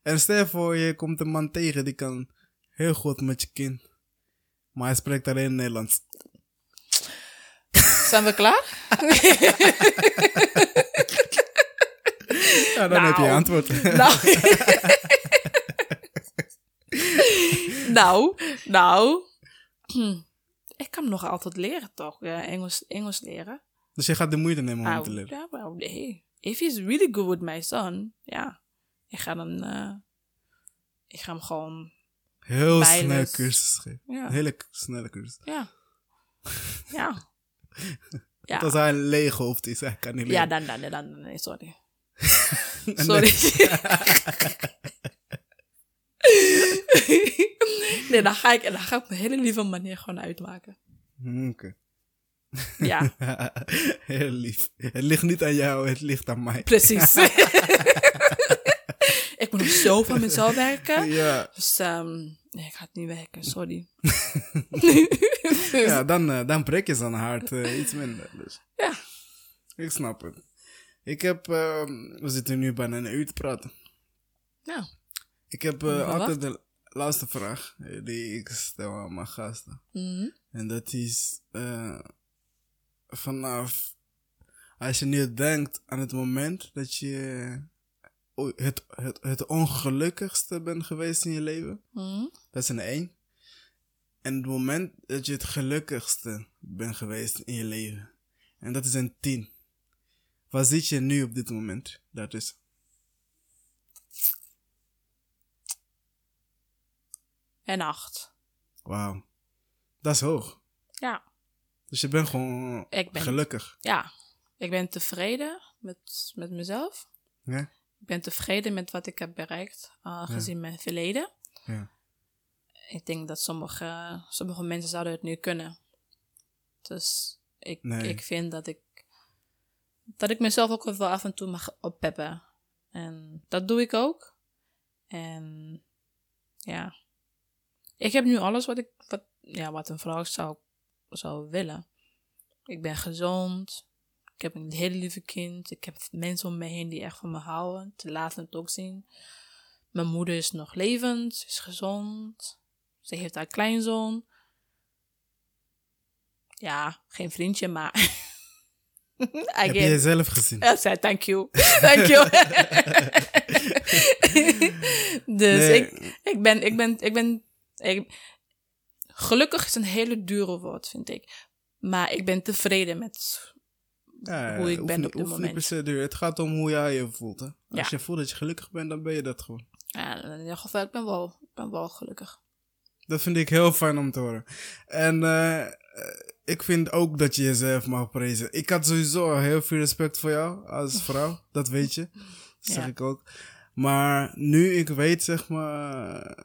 En stel voor, je komt een man tegen die kan heel goed met je kind. Maar hij spreekt alleen Nederlands. Zijn we klaar? Ja, dan heb je Nou. antwoord. nou. nou, nou. Hm. Ik kan nog altijd leren, toch? Ja, Engels, Engels leren. dus je gaat de moeite nemen om hem Ah, te leren. ja, well, hey. If he's really good with my son, ja. Ik ga dan... eh, ik ga hem gewoon... Heel bijles. snel cursus geven. Ja. Hele snelle cursus. Ja. Ja. Ja. Als hij een leeg hoofd is, hij kan niet Ja, leven. dan, dan, dan, dan nee, sorry. Sorry. nee, dan ga ik, dan ga ik op een hele lieve manier gewoon uitmaken. dan- Oké. Ja, Heel lief. Het ligt niet aan jou, het ligt aan mij. precies. ik moet nog zo van mezelf werken. Ja, Dus ehm, nee, ik ga het niet werken, sorry. ja dan, eh, dan breek je zijn hart eh, iets minder. Dus. Ja. Ik snap het. Ik heb, ehm, we zitten nu bijna een uur te praten. Nou, Ik heb eh, altijd de laatste vraag eh, die ik stel aan mijn gasten. mhm. En dat is eh, vanaf als je nu denkt aan het moment dat je het, het, het ongelukkigste bent geweest in je leven. Mhm. Dat is een één. En het moment dat je het gelukkigste bent geweest in je leven. En dat is een tien. Waar zit je nu op dit moment? Dat is. En acht. Wauw. Dat is hoog. Ja, Dus je bent gewoon Ik ben- gelukkig. ja. Ik ben tevreden met, met mezelf. Ja? Ik ben tevreden met wat ik heb bereikt, uh, gezien mijn verleden. Ja. Ik denk dat sommige, sommige mensen zouden het nu kunnen. Dus ik, Nee. ik vind dat ik, dat ik mezelf ook wel af en toe mag oppeppen. En dat doe ik ook. En ja, ik heb nu alles wat ik, wat, ja, wat een vrouw zou, zou willen. Ik ben gezond. Ik heb een hele lieve kind. Ik heb mensen om me heen die echt van me houden. Te laten het ook zien. Mijn moeder is nog levend. Ze is gezond. Ze heeft haar kleinzoon. Ja, geen vriendje, maar... Heb je jezelf gezien? I said thank you. Thank you. dus Nee. ik, ik ben... Ik ben, ik ben ik, gelukkig is een hele dure woord, vind ik. Maar ik ben tevreden met Ja, hoe ik ben op dit moment. per se duur. Het gaat om hoe jij je voelt. Hè? Als Ja. je voelt dat je gelukkig bent, dan ben je dat gewoon. Ja, in ieder geval, ik ben wel, ik ben wel gelukkig. Dat vind ik heel fijn om te horen. En eh, eh, ik vind ook dat je jezelf mag prezen. Ik had sowieso heel veel respect voor jou als vrouw. Dat weet je. Dat zeg Ja. ik ook. Maar nu ik weet, zeg maar,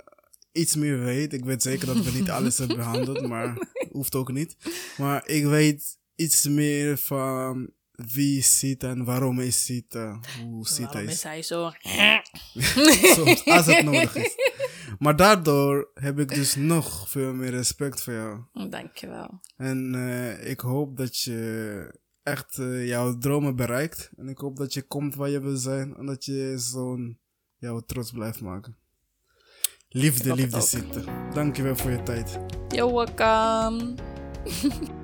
iets meer weet. Ik weet zeker dat we niet alles hebben behandeld, maar hoeft ook niet. Maar ik weet iets meer van wie ziet en waarom is ziet, eh, hoe ziet Waarom is hij zo... soms, als het nodig is. Maar daardoor heb ik dus nog veel meer respect voor jou. Dankjewel. En eh, ik hoop dat je echt eh, jouw dromen bereikt. En ik hoop dat je komt waar je wil zijn. En dat je zo'n jou trots blijft maken. Ik Liefde, hoop het liefde ook. zitten. Dankjewel voor je tijd. You're welcome.